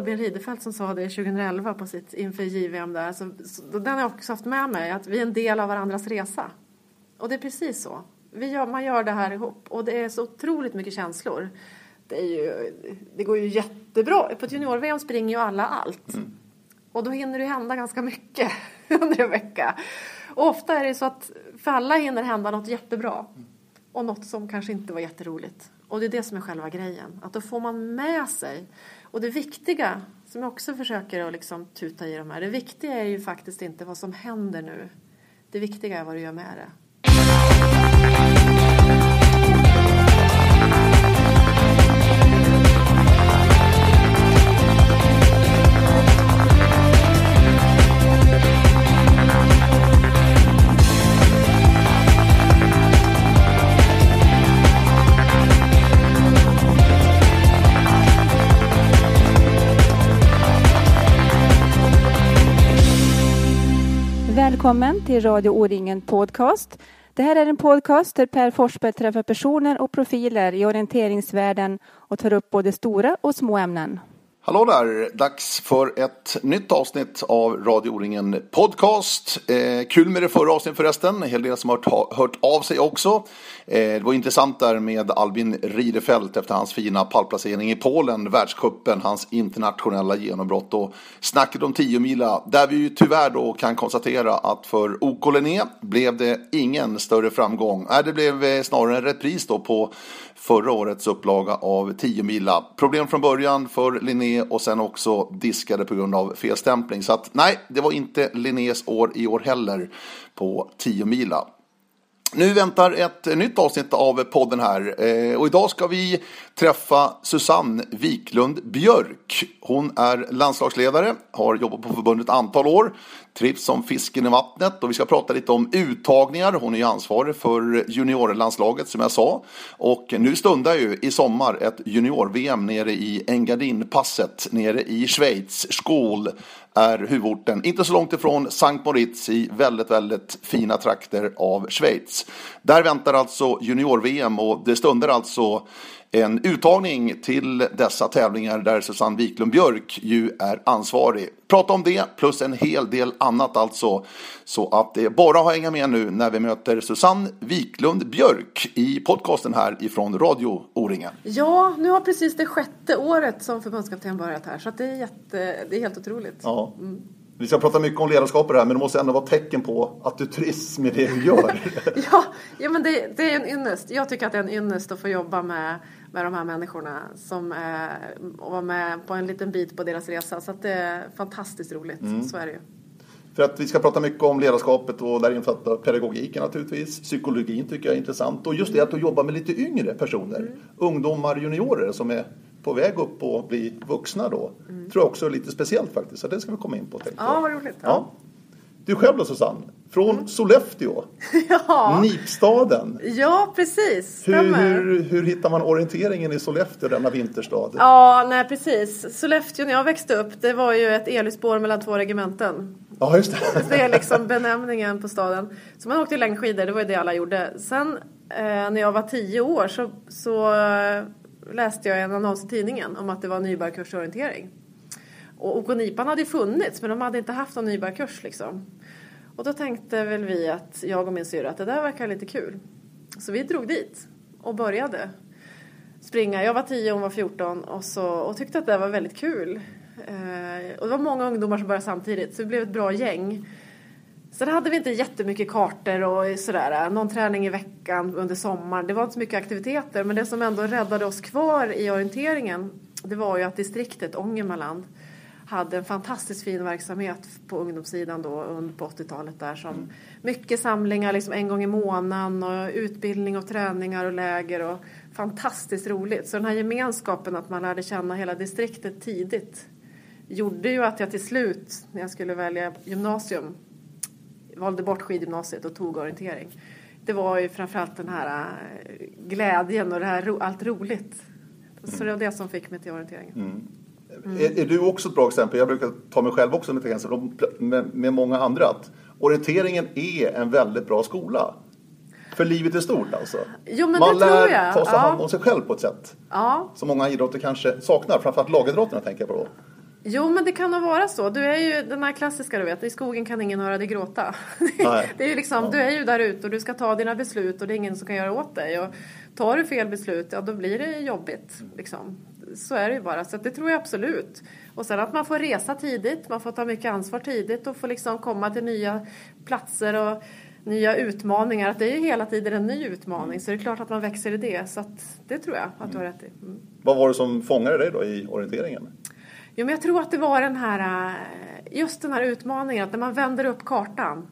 Albin Ridefelt som sa det 2011 på sitt inför JVM där. Så, så, den har jag också haft med mig, att vi är en del av varandras resa. Och det är precis så. Vi gör, man gör det här ihop och det är så otroligt mycket känslor. Det, ju, det går ju jättebra. På ett junior-VM springer ju alla allt. Mm. Och då hinner det hända ganska mycket under en vecka. Och ofta är det så att för alla hinner hända något jättebra. Och något som kanske inte var jätteroligt. Och det är det som är själva grejen. Att då får man med sig. Och det viktiga, som jag också försöker att liksom tuta i de här. Det viktiga är ju faktiskt inte vad som händer nu. Det viktiga är vad du gör med det. Välkommen till Radio O-ringen Podcast. Det här är en podcast där Per Forsberg träffar personer och profiler i orienteringsvärlden och tar upp både stora och små ämnen. Hallå där! Dags för ett nytt avsnitt av Radio O-ringen Podcast. Eh, kul med det förra avsnittet förresten. En hel del som har hört, hört av sig också. Eh, det var intressant där med Albin Ridefelt efter hans fina pallplacering i Polen, världskuppen, hans internationella genombrott och snacket om 10 mila Där vi ju tyvärr då kan konstatera att för OK Linné blev det ingen större framgång. Nej, det blev eh, snarare en repris då på förra årets upplaga av 10 mila. Problem från början för Linné och sen också diskade på grund av felstämpling. Så att nej, det var inte Linnés år i år heller på 10 mila. Nu väntar ett nytt avsnitt av podden här eh, och idag ska vi träffa Susanne Wiklund Björk. Hon är landslagsledare, har jobbat på förbundet ett antal år, trivs som fisken i vattnet och vi ska prata lite om uttagningar. Hon är ju ansvarig för juniorlandslaget som jag sa och nu stundar ju i sommar ett junior-VM nere i Engadinpasset nere i Schweiz, Skål är huvudorten. Inte så långt ifrån Sankt Moritz i väldigt, väldigt fina trakter av Schweiz. Där väntar alltså junior-VM och det stundar alltså en uttagning till dessa tävlingar där Susanne Wiklund Björk ju är ansvarig. Prata om det plus en hel del annat alltså. Så att det är bara att hänga med nu när vi möter Susanne Wiklund Björk i podcasten här ifrån Radio O-ringen. Ja, nu har precis det sjätte året som förbundskapten börjat här så det, är jätte, det är helt otroligt. Ja. Mm. Vi ska prata mycket om ledarskap här men det måste ändå vara tecken på att du trivs med det du gör. ja, ja, men det, det, är en ynnest. Jag tycker att det är en ynnest att få jobba med, med de här människorna som är, och vara med på en liten bit på deras resa. Så det är fantastiskt roligt. Mm. Så är det ju. För att vi ska prata mycket om ledarskapet och där infattar pedagogiken naturligtvis. Psykologin tycker jag är intressant och just det att du jobbar med lite yngre personer. Mm. Ungdomar, juniorer som är på väg upp och bli vuxna då. Mm. Tror jag också är lite speciellt faktiskt, så det ska vi komma in på. Ja, vad roligt. Ja. Du själv då Susanne? Från mm. Sollefteå? ja. Nipstaden? Ja, precis. Hur, hur, hur, hittar man orienteringen i Sollefteå, denna vinterstad? Ja, nej precis. Sollefteå, när jag växte upp, det var ju ett elspår mellan två regementen. Ja, just det. det är liksom benämningen på staden. Så man åkte längdskidor, det var ju det alla gjorde. Sen eh, när jag var tio år så, så läste jag en annons i tidningen om att det var nybörjarkursorientering. Och OK Nipan hade ju funnits men de hade inte haft någon nybörjarkurs liksom. Och då tänkte väl vi att jag och min syrra att det där verkar lite kul. Så vi drog dit och började springa. Jag var 10 och hon var 14 och, så, och tyckte att det var väldigt kul. Eh, och det var många ungdomar som började samtidigt så vi blev ett bra gäng. Sen hade vi inte jättemycket kartor och sådär. Någon träning i veckan under sommaren. Det var inte så mycket aktiviteter. Men det som ändå räddade oss kvar i orienteringen. Det var ju att distriktet Ångermanland hade en fantastiskt fin verksamhet på ungdomssidan då under på 80-talet där som mm. mycket samlingar liksom en gång i månaden och utbildning och träningar och läger och fantastiskt roligt. Så den här gemenskapen att man lärde känna hela distriktet tidigt gjorde ju att jag till slut när jag skulle välja gymnasium valde bort skidgymnasiet och tog orientering. Det var ju framförallt den här äh, glädjen och det här allt roligt. Så det var det som fick mig till orienteringen. Mm. Mm. Är, är, du också ett bra exempel? Jag brukar ta mig själv också som ett exempel med, med många andra. Att orienteringen är en väldigt bra skola. För livet är stort alltså. Jo, men Man det lär tror jag. ta sig hand om sig själv på ett sätt. Ja. Som många idrotter kanske saknar. Framförallt lagidrotterna tänker jag på då. Jo, men det kan nog vara så. Du är ju den här klassiska, du vet, i skogen kan ingen höra dig gråta. Nej. det är ju liksom, Ja. du är ju där ute och du ska ta dina beslut och det är ingen som kan göra åt dig. Och tar du fel beslut, ja då blir det jobbigt. Liksom. Så är det ju bara, så det tror jag absolut. Och sen att man får resa tidigt, man får ta mycket ansvar tidigt och får liksom komma till nya platser och nya utmaningar. Att det är ju hela tiden en ny utmaning, så det är klart att man växer i det. Så det tror jag att du har rätt i. Mm. Vad var det som fångade dig då i orienteringen? Jo, men jag tror att det var den här, eh, just den här utmaningen att när man vänder upp kartan.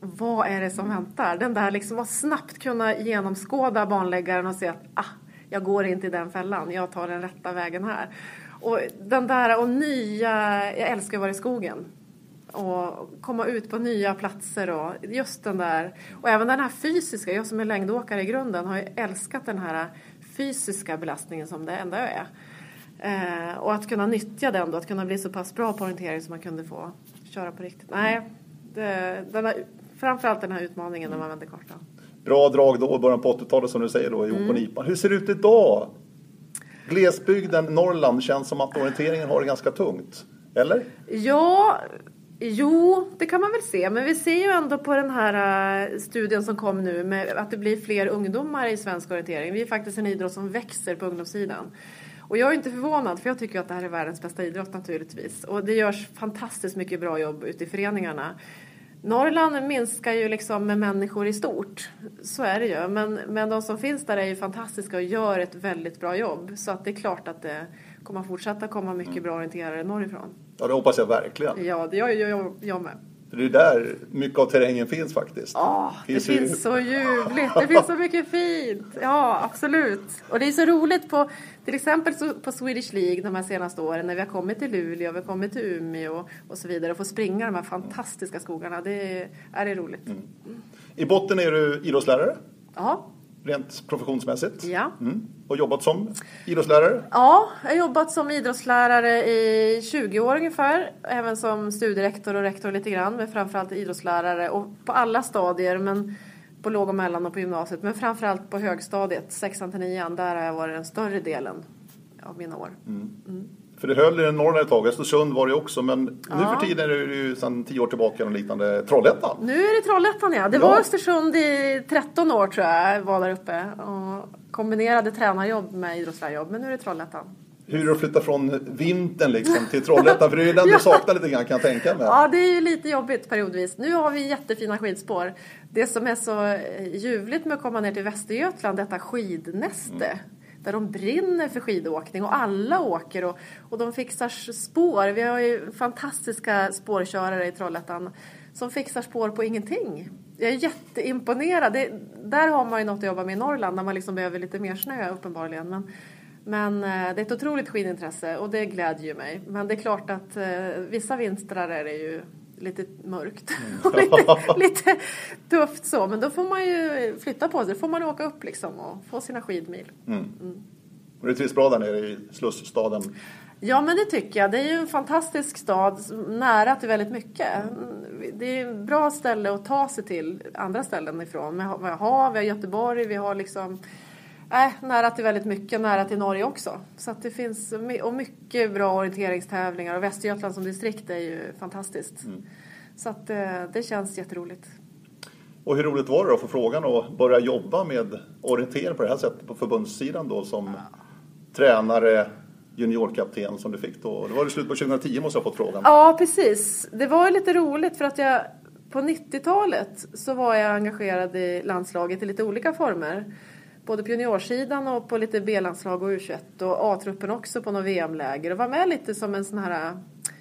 Vad är det som väntar? Den där liksom att snabbt kunna genomskåda banläggaren och se att ah, jag går inte i den fällan, jag tar den rätta vägen här. Och den där och nya, jag älskar att vara i skogen. Och komma ut på nya platser och just den där. Och även den här fysiska, jag som är längdåkare i grunden har ju älskat den här fysiska belastningen som det enda jag är. Eh, och att kunna nyttja den då, att kunna bli så pass bra på orientering som man kunde få köra på riktigt. Nej, det, den här, framförallt den här utmaningen när man vänder kartan. Bra drag då, början på 80-talet som du säger då i Mm. och nipan. Hur ser det ut idag? Glesbygden, Norrland, känns som att orienteringen har det ganska tungt. Eller? Ja, jo, det kan man väl se. Men vi ser ju ändå på den här eh, studien som kom nu med att det blir fler ungdomar i svensk orientering. Vi är faktiskt en idrott som växer på ungdomssidan. Och jag är inte förvånad för jag tycker att det här är världens bästa idrott naturligtvis. Och det görs fantastiskt mycket bra jobb ute i föreningarna. Norrland minskar ju liksom med människor i stort. Så är det ju. Men, men de som finns där är ju fantastiska och gör ett väldigt bra jobb. Så att det är klart att det kommer fortsätta komma mycket bra orienterare norrifrån. Ja, det hoppas jag verkligen. Ja, det gör jag, jag, jag med. För det är där mycket av terrängen finns faktiskt. Ja, det Finns ju- finns så ljuvligt. Det finns så mycket fint. Ja, absolut. Och det är så roligt på till exempel på Swedish League de här senaste åren när vi har kommit till Luleå, vi har kommit till Umeå och så vidare och få springa de här fantastiska skogarna. Det är, är det roligt. Mm. I botten är du idrottslärare, Ja, rent professionsmässigt. ja. Mm. Och jobbat som idrottslärare. Ja, jag har jobbat som idrottslärare i 20 år ungefär. Även som studierektor och rektor lite grann. Men framförallt idrottslärare och på alla stadier. Men på låg och mellan och på gymnasiet. Men framförallt på högstadiet, sexan till nian. Där har jag varit den större delen av mina år. För det höll i Norrland ett tag. Östersund var det också. Men nu Ja. för tiden är det ju sedan tio år tillbaka och liknande Trollhättan. Nu är det Trollhättan ja. Det Ja. var Östersund i 13 år tror jag. var där uppe. Och kombinerade tränarjobb med idrottslärarjobb. Men nu är det Trollhättan. Hur är det att flytta från vintern liksom till Trollhättan? För det är ju den du saknar lite grann kan jag tänka mig. Ja, det är ju lite jobbigt periodvis. Nu har vi jättefina skidspår. Det som är så ljuvligt med att komma ner till Västergötland, detta skidnäste. Där de brinner för skidåkning och alla åker och, och de fixar spår. Vi har ju fantastiska spårkörare i Trollhättan som fixar spår på ingenting. Jag är jätteimponerad. Det, där har man ju något att jobba med i Norrland där man liksom behöver lite mer snö uppenbarligen. Men, men eh, det är ett otroligt skidintresse och det glädjer ju mig. Men det är klart att eh, vissa vinstrar är det ju lite mörkt och lite, lite tufft så. Men då får man ju flytta på sig. Då får man åka upp liksom och få sina skidmil. Och det trivs bra där nere i slusstaden. Ja, men det tycker jag. Det är ju en fantastisk stad, nära till väldigt mycket. Det är ett bra ställe att ta sig till andra ställen ifrån. Vi har, vi har hav, vi har Göteborg, vi har liksom... Äh, nära till väldigt mycket, nära till Norge också. Så att det finns och mycket bra orienteringstävlingar och Västergötland som distrikt är ju fantastiskt. Så att eh, det känns jätteroligt. Och hur roligt var det att få frågan att börja jobba med orientering på det här sättet på förbundssidan då som tränare, juniorkapten som du fick då? Det var i slutet på 2010 måste jag ha fått frågan. Ja, precis. Det var lite roligt för att jag på 90-talet så var jag engagerad i landslaget i lite olika former. Både på juniorsidan och på lite B-landslag och U21 och A-truppen också på något VM-läger och var med lite som en sån här äh,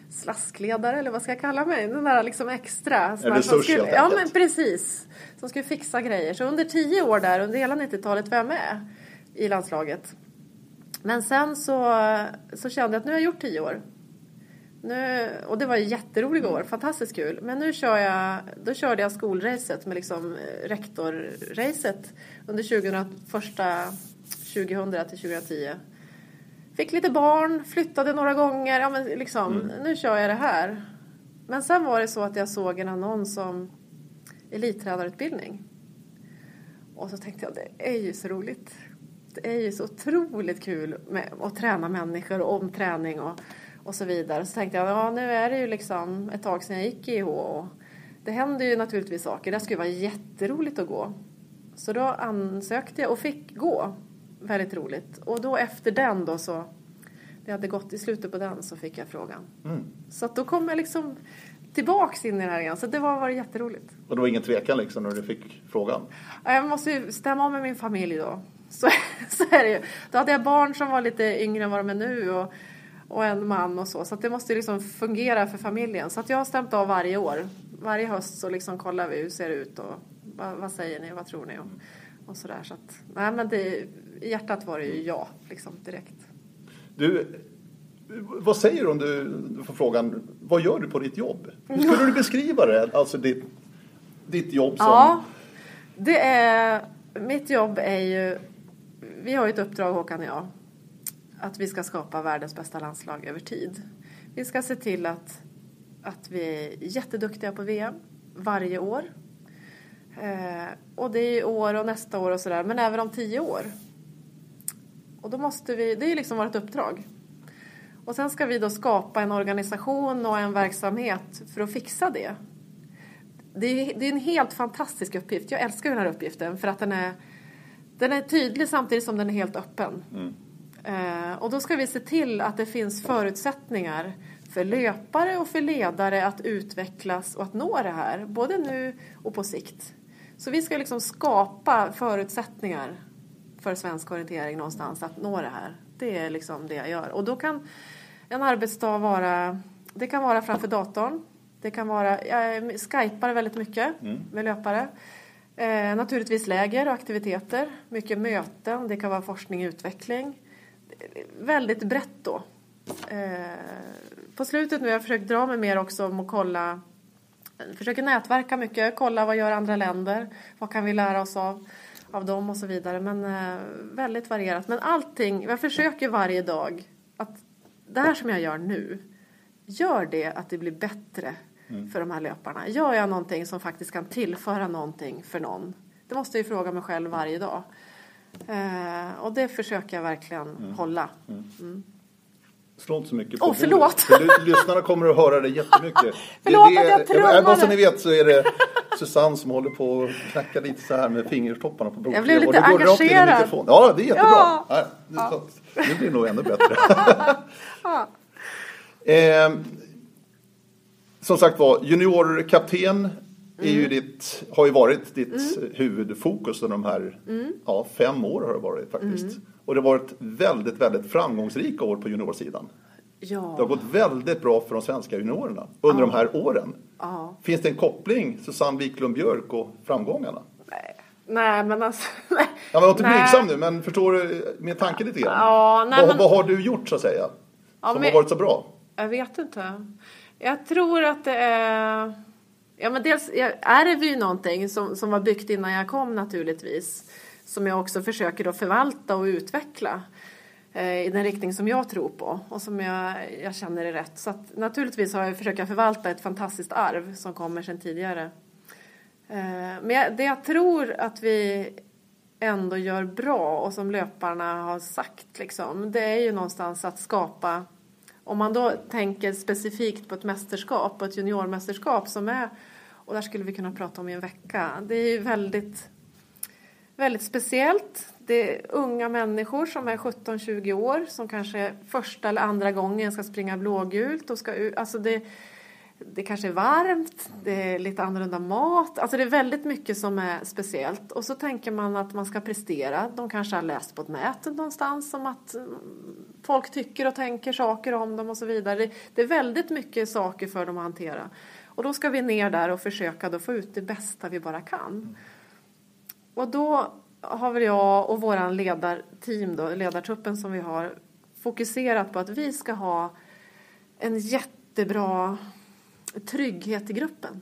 slaskledare eller vad ska jag kalla mig? Den där liksom extra. som resurs, skulle, helt Ja men precis. Som skulle fixa grejer. Så under tio år där, under hela 90-talet var jag med i landslaget. Men sen så, så kände jag att nu har jag gjort tio år. Nu, och det var jätteroliga år, fantastiskt kul. Men nu kör jag, då körde jag skolracet med liksom eh, rektorracet under 2000, första 2000 till 2010. Fick lite barn, flyttade några gånger, ja men liksom, nu kör jag det här. Men sen var det så att jag såg en annons om elittränarutbildning. Och så tänkte jag, det är ju så roligt. Det är ju så otroligt kul med att träna människor och om träning och, och så vidare. Så tänkte jag, ja nu är det ju liksom ett tag sedan jag gick i IH och det händer ju naturligtvis saker. Det skulle vara jätteroligt att gå. Så då ansökte jag och fick gå. Väldigt roligt. Och då efter den då så, det hade gått i slutet på den så fick jag frågan. Mm. Så då kom jag liksom tillbaks in i det här igen. Så det var, var jätteroligt. Och det var ingen tvekan liksom när du fick frågan? Ja, Jag måste ju stämma om med min familj då. Så, så är det ju. Då hade jag barn som var lite yngre än vad de är nu och, och en man och så. Så det måste liksom fungera för familjen. Så att jag har stämt av varje år. Varje höst så liksom kollar vi hur ser det ut och vad, vad säger ni, vad tror ni och, och sådär. Så att, nej men det, i hjärtat var det ju ja, liksom direkt. Du, vad säger du om du, du får frågan, vad gör du på ditt jobb? Hur skulle du beskriva det? Alltså ditt, ditt jobb som... Ja, det är, mitt jobb är ju, vi har ju ett uppdrag Håkan och jag, att vi ska skapa världens bästa landslag över tid. Vi ska se till att, att vi är jätteduktiga på VM varje år. Eh, och det är i år och nästa år och sådär, men även om tio år. Och då måste vi, det är ju liksom vårt uppdrag. Och sen ska vi då skapa en organisation och en verksamhet för att fixa det. Det är, det är en helt fantastisk uppgift. Jag älskar den här uppgiften för att den är, den är tydlig samtidigt som den är helt öppen. Mm. Eh, och då ska vi se till att det finns förutsättningar för löpare och för ledare att utvecklas och att nå det här, både nu och på sikt. Så vi ska liksom skapa förutsättningar för svensk orientering någonstans att nå det här. Det är liksom det jag gör. Och då kan en arbetsdag vara, det kan vara framför datorn. Det kan vara, jag skypar väldigt mycket med löpare. Eh, naturligtvis läger och aktiviteter, mycket möten, det kan vara forskning och utveckling. Väldigt brett då. Eh, på slutet nu har jag försökt dra mig mer också om att kolla försöker nätverka mycket, kolla vad gör andra länder, vad kan vi lära oss av, av dem och så vidare. Men eh, väldigt varierat. Men allting, jag försöker varje dag att det här som jag gör nu, gör det att det blir bättre för de här löparna. Gör jag någonting som faktiskt kan tillföra någonting för någon? Det måste jag ju fråga mig själv varje dag. Eh, och det försöker jag verkligen hålla. Slå inte så mycket på Åh, förlåt. för Lyssnarna kommer att höra det jättemycket. Förlåt det är att jag trummade. Vad som ni vet så är det Susanne som håller på och knackar lite så här med fingertopparna på bordet. Jag blev lite det engagerad. Ja, det är jättebra. Ja. Ja. Nu, så, nu blir det nog ännu bättre. eh, som sagt var, juniorkapten är Mm. ju ditt, har ju varit ditt huvudfokus under de här Mm. ja, fem år har det varit faktiskt. Och det har varit väldigt, väldigt framgångsrika år på juniorsidan. Det har Ja, gått väldigt bra för de svenska juniorerna under de här åren. ja. Finns det en koppling, Susanne Wiklund Björk och framgångarna? Nej, men alltså. Nej. Jag var inte blygsam nu, men förstår du min tanke lite grann? Ja, nej, vad, men- vad har du gjort så att säga? Ja, som men- har varit så bra? Jag vet inte. Jag tror att det är... Ja, men dels är det ju någonting som, som var byggt innan jag kom naturligtvis. Som jag också försöker då förvalta och utveckla eh, i den riktning som jag tror på och som jag, jag känner är rätt. Så att, naturligtvis har jag försökt förvalta ett fantastiskt arv som kommer sedan tidigare. Eh, men jag, det jag tror att vi ändå gör bra och som löparna har sagt liksom, det är ju någonstans att skapa om man då tänker specifikt på ett mästerskap, på ett juniormästerskap som är, och där skulle vi kunna prata om i en vecka, det är ju väldigt, väldigt speciellt. Det är unga människor som är 17-20 år som kanske första eller andra gången ska springa blågult och ska ut, alltså det, det kanske är varmt, det är lite annorlunda mat. Alltså det är väldigt mycket som är speciellt. Och så tänker man att man ska prestera. De kanske har läst på nätet någonstans om att mm, folk tycker och tänker saker om dem och så vidare. Det, det är väldigt mycket saker för dem att hantera. Och då ska vi ner där och försöka då få ut det bästa vi bara kan. Och då har väl jag och våran ledarteam då, ledartruppen som vi har fokuserat på att vi ska ha en jättebra trygghet i gruppen.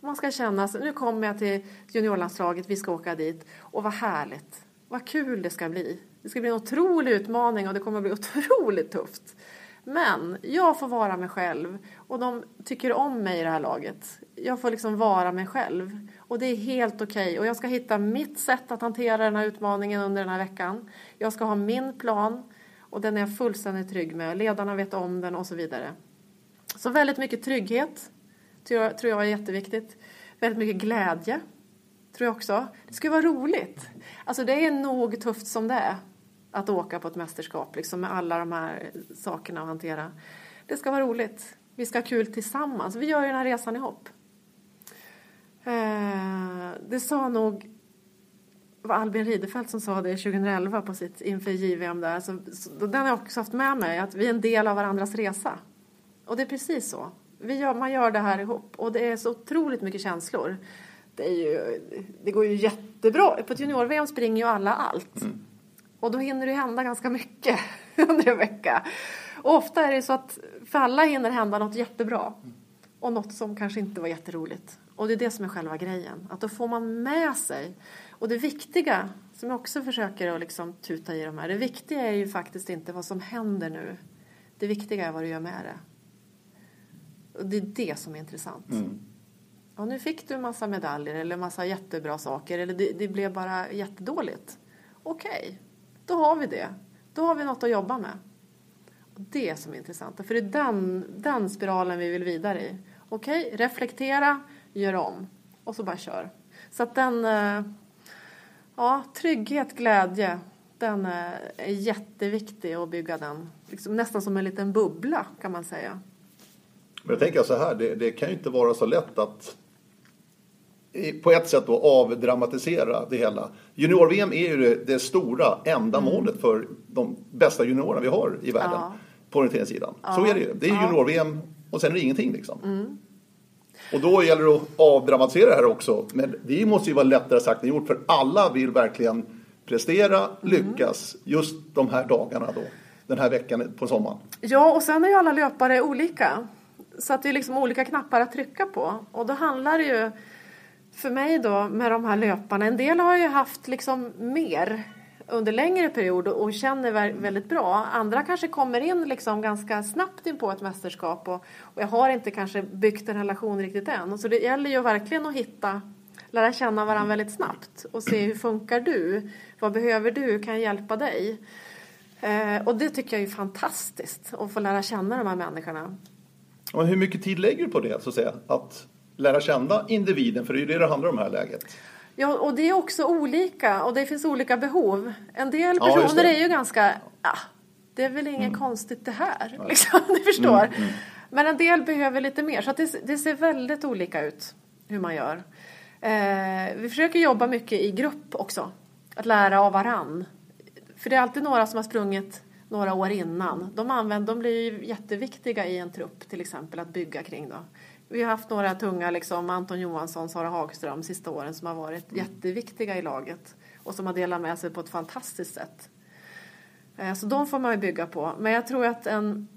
Man ska känna att nu kommer jag till juniorlandslaget, vi ska åka dit och vad härligt, vad kul det ska bli. Det ska bli en otrolig utmaning och det kommer bli otroligt tufft. Men jag får vara mig själv och de tycker om mig i det här laget. Jag får liksom vara mig själv och det är helt okej och jag ska hitta mitt sätt att hantera den här utmaningen under den här veckan. Jag ska ha min plan Och den är jag fullständigt trygg med. Ledarna vet om den och så vidare. Så väldigt mycket trygghet tror jag, tror jag är jätteviktigt. Väldigt mycket glädje tror jag också. Det ska vara roligt. Alltså det är nog tufft som det är att åka på ett mästerskap liksom med alla de här sakerna att hantera. Det ska vara roligt. Vi ska ha kul tillsammans. Vi gör ju den här resan ihop. Eh, det sa nog var Albin Ridefelt som sa det 2011 på sitt inför JVM där. Så, så, den har jag också haft med mig, att vi är en del av varandras resa. Och det är precis så. Gör, man gör det här ihop och det är så otroligt mycket känslor. Det, ju, det går ju jättebra. På ett junior-VM springer ju alla allt. Mm. Och då hinner det hända ganska mycket under en vecka. Och ofta är det så att för alla hinner hända något jättebra. Och något som kanske inte var jätteroligt. Och det är det som är själva grejen. Att då får man med sig. Och det viktiga, som jag också försöker att liksom tuta i de här. Det viktiga är ju faktiskt inte vad som händer nu. Det viktiga är vad du gör med det. Och det är det som är intressant. Mm. Ja, nu fick du massa medaljer eller massa jättebra saker. Eller det, det blev bara jättedåligt. Okej, okay, då har vi det. Då har vi något att jobba med. Och det som är intressant. För det är den, den spiralen vi vill vidare i. Okej, okay, reflektera, gör om. Och så bara kör. Så att den... Eh, ja, trygghet, glädje. Den är jätteviktig att bygga den. Liksom nästan som en liten bubbla kan man säga. Men jag tänker så här, det, det kan ju inte vara så lätt att på ett sätt då avdramatisera det hela. Junior-VM är ju det, det stora enda mm. målet för de bästa juniorerna vi har i världen ja. på orienteringssidan. Ja. Så är det ju. Det är ja. junior-VM och sen är det ingenting liksom. Mm. Och då gäller det att avdramatisera det här också. Men det måste ju vara lättare sagt än gjort för alla vill verkligen prestera, mm. lyckas just de här dagarna då. Den här veckan på sommaren. Ja, och sen är ju alla löpare olika. Så att det är liksom olika knappar att trycka på. Och då handlar det ju för mig då med de här löparna, en del har ju haft liksom mer under längre period och känner väldigt bra. Andra kanske kommer in liksom ganska snabbt in på ett mästerskap och, och jag har inte kanske byggt en relation riktigt än. Så det gäller ju verkligen att hitta, lära känna varandra väldigt snabbt och se hur funkar du? Vad behöver du? Kan jag hjälpa dig? Eh, och det tycker jag är fantastiskt att få lära känna de här människorna. Och hur mycket tid lägger du på det så att säga? Att lära känna individen, för det är ju det det handlar om i det här läget. Ja, och det är också olika och det finns olika behov. En del personer ja, är ju ganska, ja, det är väl inget mm. konstigt det här, liksom, ni förstår. Mm, mm. Men en del behöver lite mer, så det, det, ser väldigt olika ut hur man gör. Eh, vi försöker jobba mycket i grupp också, att lära av varann. För det är alltid några som har sprungit några år innan. De, använder, de blir jätteviktiga i en trupp till exempel att bygga kring. Då. Vi har haft några tunga, liksom Anton Johansson, Sara Hagström, sista åren som har varit mm. jätteviktiga i laget och som har delat med sig på ett fantastiskt sätt. Eh, så de får man ju bygga på. Men jag tror att en,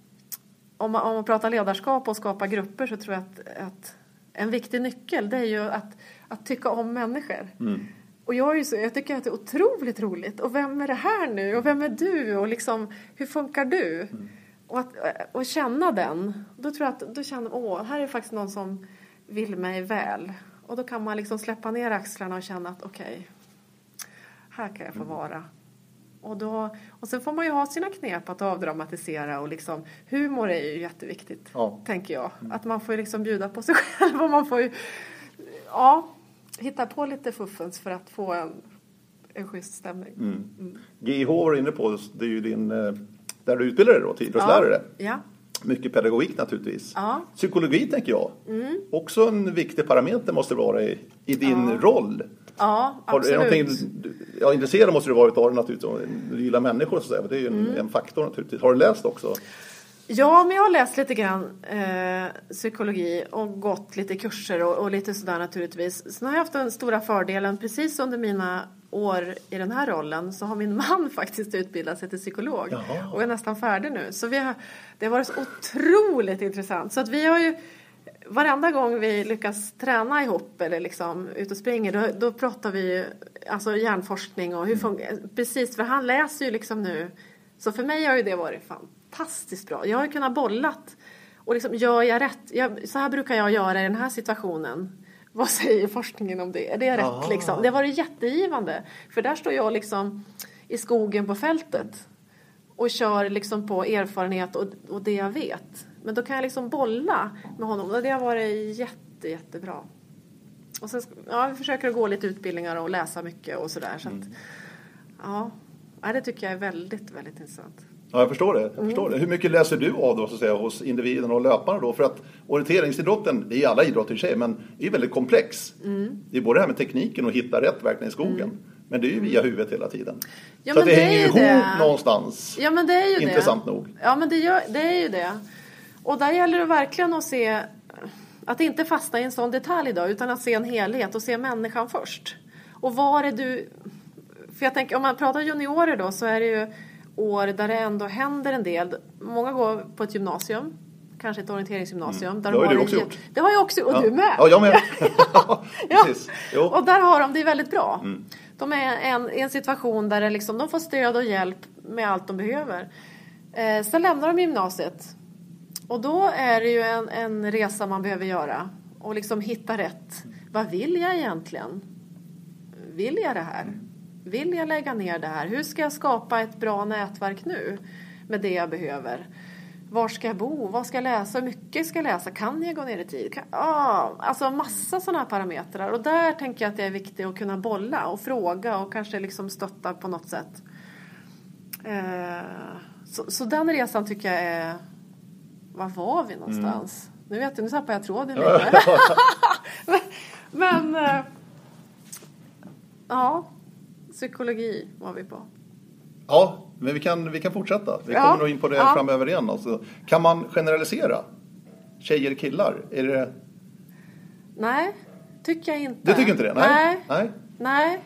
om, man, om man pratar ledarskap och skapa grupper så tror jag att, att en viktig nyckel det är ju att, att tycka om människor. Mm. Och jag, är ju så, jag tycker att det är otroligt roligt. Och vem är det här nu? Och vem är du? Och liksom, hur funkar du? Mm. Och, att, och känna den, då tror jag att då känner åh, här är faktiskt någon som vill mig väl. Och då kan man liksom släppa ner axlarna och känna att okej, okay, här kan jag få mm. vara. Och, då, och sen får man ju ha sina knep att avdramatisera och liksom humor är ju jätteviktigt, ja. tänker jag. Mm. Att man får liksom bjuda på sig själv och man får ju, ja, hitta på lite fuffens för att få en, en schysst stämning. Mm. Mm. GH var inne på, det är ju din eh, där du utbildar dig då till idrottslärare. Ja. ja. Mycket pedagogik naturligtvis. Ja. Psykologi tänker jag. Mm. Också en viktig parameter måste det vara i, i din ja. roll. Ja, absolut. Har, är ja, intresserad måste du vara av det naturligtvis. Du gillar människor så att säga. Det är ju en, mm. en faktor naturligtvis. Har du läst också? Ja, men jag har läst lite grann eh, psykologi och gått lite kurser och, och, lite sådär naturligtvis. Sen har jag haft den stora fördelen precis under mina år i den här rollen så har min man faktiskt utbildat sig till psykolog Jaha. och är nästan färdig nu. Så vi har, det har varit så otroligt intressant. Så att vi har ju varenda gång vi lyckas träna ihop eller liksom ut och springer då, då pratar vi alltså hjärnforskning och hur funkar Precis, för han läser ju liksom nu. Så för mig har ju det varit fantastiskt bra. Jag har kunnat bollat och liksom, gör jag rätt? Jag, så här brukar jag göra i den här situationen vad säger forskningen om det? Är det rätt liksom? Det har varit jättegivande. För där står jag liksom i skogen på fältet. och kör liksom på erfarenhet och, och det jag vet. Men då kan jag liksom bolla med honom och det har varit jätte, jättebra. Och sen, ja, vi försöker gå lite utbildningar och läsa mycket och sådär. Så att, ja, det tycker jag är väldigt, väldigt intressant. Ja, jag förstår det. Jag förstår det. Hur mycket läser du av då, så att säga, hos individen och löparna då? För att orienteringsidrotten, det är alla idrotter i sig, men det är väldigt komplex. Mm. Det är både det här med tekniken och hitta rätt verkligen i skogen. Mm. Men det är ju via huvudet hela tiden. Ja, så det, det hänger ihop det. någonstans. Ja, men det är ju Intressant det. nog. Ja, men det, gör, det är ju det. Och där gäller det verkligen att se, att inte fastna i en sån detalj då, utan att se en helhet och se människan först. Och var är du... För jag tänker, om man pratar juniorer då så är det ju år där det ändå händer en del. Många går på ett gymnasium, kanske ett orienteringsgymnasium. Mm. Där det har du också gjort. Det har jag också och ja. du med. Ja, jag med. ja. Jo. Och där har de det väldigt bra. Mm. De är en, i en situation där liksom, de får stöd och hjälp med allt de behöver. Eh, sen lämnar de gymnasiet. Och då är det ju en, en resa man behöver göra. Och liksom hitta rätt. Vad vill jag egentligen? Vill jag det här? Vill jag lägga ner det här? Hur ska jag skapa ett bra nätverk nu med det jag behöver? Var ska jag bo? Vad ska jag läsa? Hur mycket ska jag läsa? Kan jag gå ner i tid? Kan, ah, alltså massa sådana här parametrar. Och där tänker jag att det är viktigt att kunna bolla och fråga och kanske liksom stötta på något sätt. Eh, så, så, den resan tycker jag är... Var var vi någonstans? Mm. Nu vet jag, nu tappar jag tråden lite. men, men eh, ja, psykologi var vi på. Ja, men vi kan, vi kan fortsätta. Vi ja. kommer nog in på det ja. framöver igen. Alltså, kan man generalisera? Tjejer, killar? Är det... Nej, tycker jag inte. Du tycker inte det? Nej. Nej. Nej. Nej.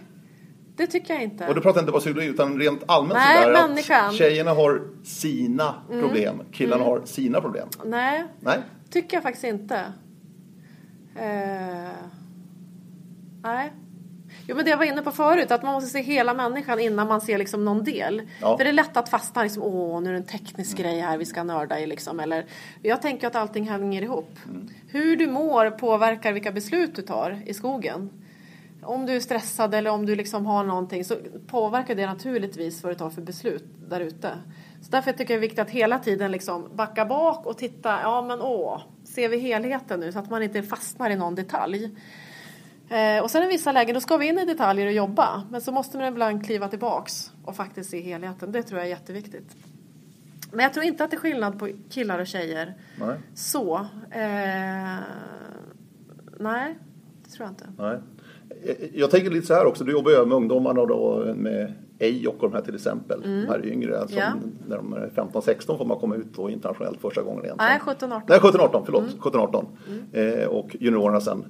Det tycker jag inte. Och du pratar inte bara psykologi utan rent allmänt Nej, sådär människan. att tjejerna har sina mm. problem, killarna mm. har sina problem. Nej, Nej, tycker jag faktiskt inte. Uh, nej. Jo men det jag var inne på förut, att man måste se hela människan innan man ser liksom någon del. Ja. För det är lätt att fastna liksom, åh nu är det en teknisk mm. grej här vi ska nörda i liksom. Eller, jag tänker att allting hänger ihop. Mm. Hur du mår påverkar vilka beslut du tar i skogen. Om du är stressad eller om du liksom har någonting så påverkar det naturligtvis vad du tar för beslut där ute. Så därför tycker jag det är viktigt att hela tiden liksom backa bak och titta, ja men åh, ser vi helheten nu så att man inte fastnar i någon detalj. Eh, och sen i vissa lägen då ska vi in i detaljer och jobba. Men så måste man ibland kliva tillbaks och faktiskt se helheten. Det tror jag är jätteviktigt. Men jag tror inte att det är skillnad på killar och tjejer. Nej. Så. Eh, nej, det tror jag inte. Nej. Jag tänker lite så här också, du jobbar ju med ungdomarna och då med Ej och de här till exempel, mm. de här yngre. Som ja. När de är 15-16 får man komma ut och internationellt första gången egentligen. Nej, 17-18. Nej, 17-18, förlåt. Mm. 17-18. Mm. Eh, och juniorerna sen.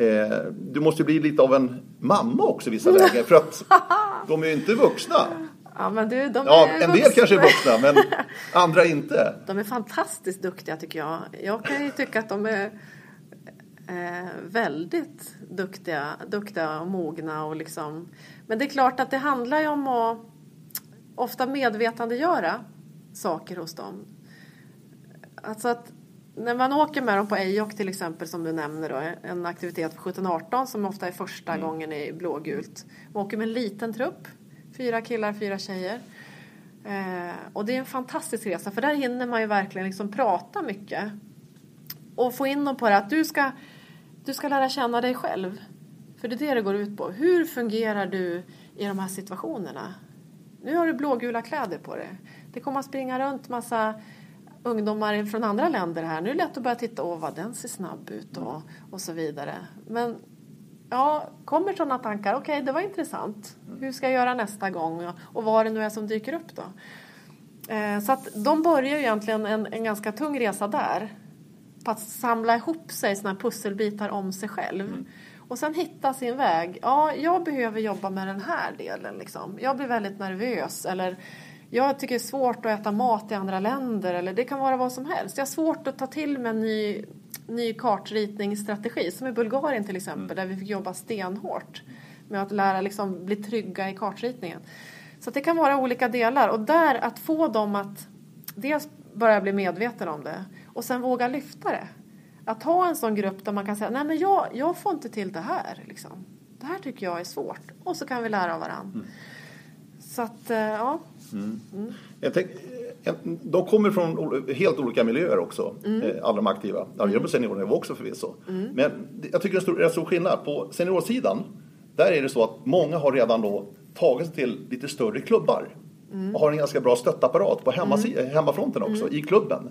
Eh, du måste bli lite av en mamma också i vissa lägen för att de är ju inte vuxna. Ja, men du, de ja, en del kanske är vuxna men andra inte. De är fantastiskt duktiga tycker jag. Jag kan ju tycka att de är eh, väldigt duktiga, duktiga och mogna och liksom. Men det är klart att det handlar ju om att ofta medvetandegöra saker hos dem. Alltså att när man åker med dem på Ejok till exempel som du nämner då, en aktivitet för 17-18 som ofta är första mm. gången i blågult. Man åker med en liten trupp, fyra killar, fyra tjejer. Eh, och det är en fantastisk resa för där hinner man ju verkligen liksom prata mycket. Och få in dem på det att du ska, du ska lära känna dig själv. För det är det det går ut på. Hur fungerar du i de här situationerna? Nu har du blågula kläder på dig. Det kommer att springa runt massa ungdomar från andra länder här. Nu är det lätt att börja titta, åh vad den ser snabb ut och, och så vidare. Men ja, kommer sådana tankar, okej okay, det var intressant. Hur ska jag göra nästa gång och vad det nu är som dyker upp då? Eh, så att de börjar ju egentligen en, en ganska tung resa där. På att samla ihop sig sådana pusselbitar om sig själv. Mm. Och sen hitta sin väg. Ja, jag behöver jobba med den här delen liksom. Jag blir väldigt nervös eller jag tycker det är svårt att äta mat i andra länder eller det kan vara vad som helst. Jag har svårt att ta till mig en ny, ny kartritningsstrategi som i Bulgarien till exempel där vi fick jobba stenhårt med att lära liksom bli trygga i kartritningen. Så det kan vara olika delar och där att få dem att dels börja bli medvetna om det och sen våga lyfta det. Att ha en sån grupp där man kan säga nej men jag, jag får inte till det här liksom. Det här tycker jag är svårt och så kan vi lära av varandra. Mm. Så att, ja. Jag tänk, en- de kommer från helt olika miljöer också, eh, alla de aktiva. Ja, jag på seniornivå också förvisso. Men det- jag tycker det är en stor, rätt stor skillnad. På seniorsidan, där är det så att många har redan då tagit sig till lite större klubbar. Och har en ganska bra stöttapparat på hemmasi- hemmafronten också, i klubben.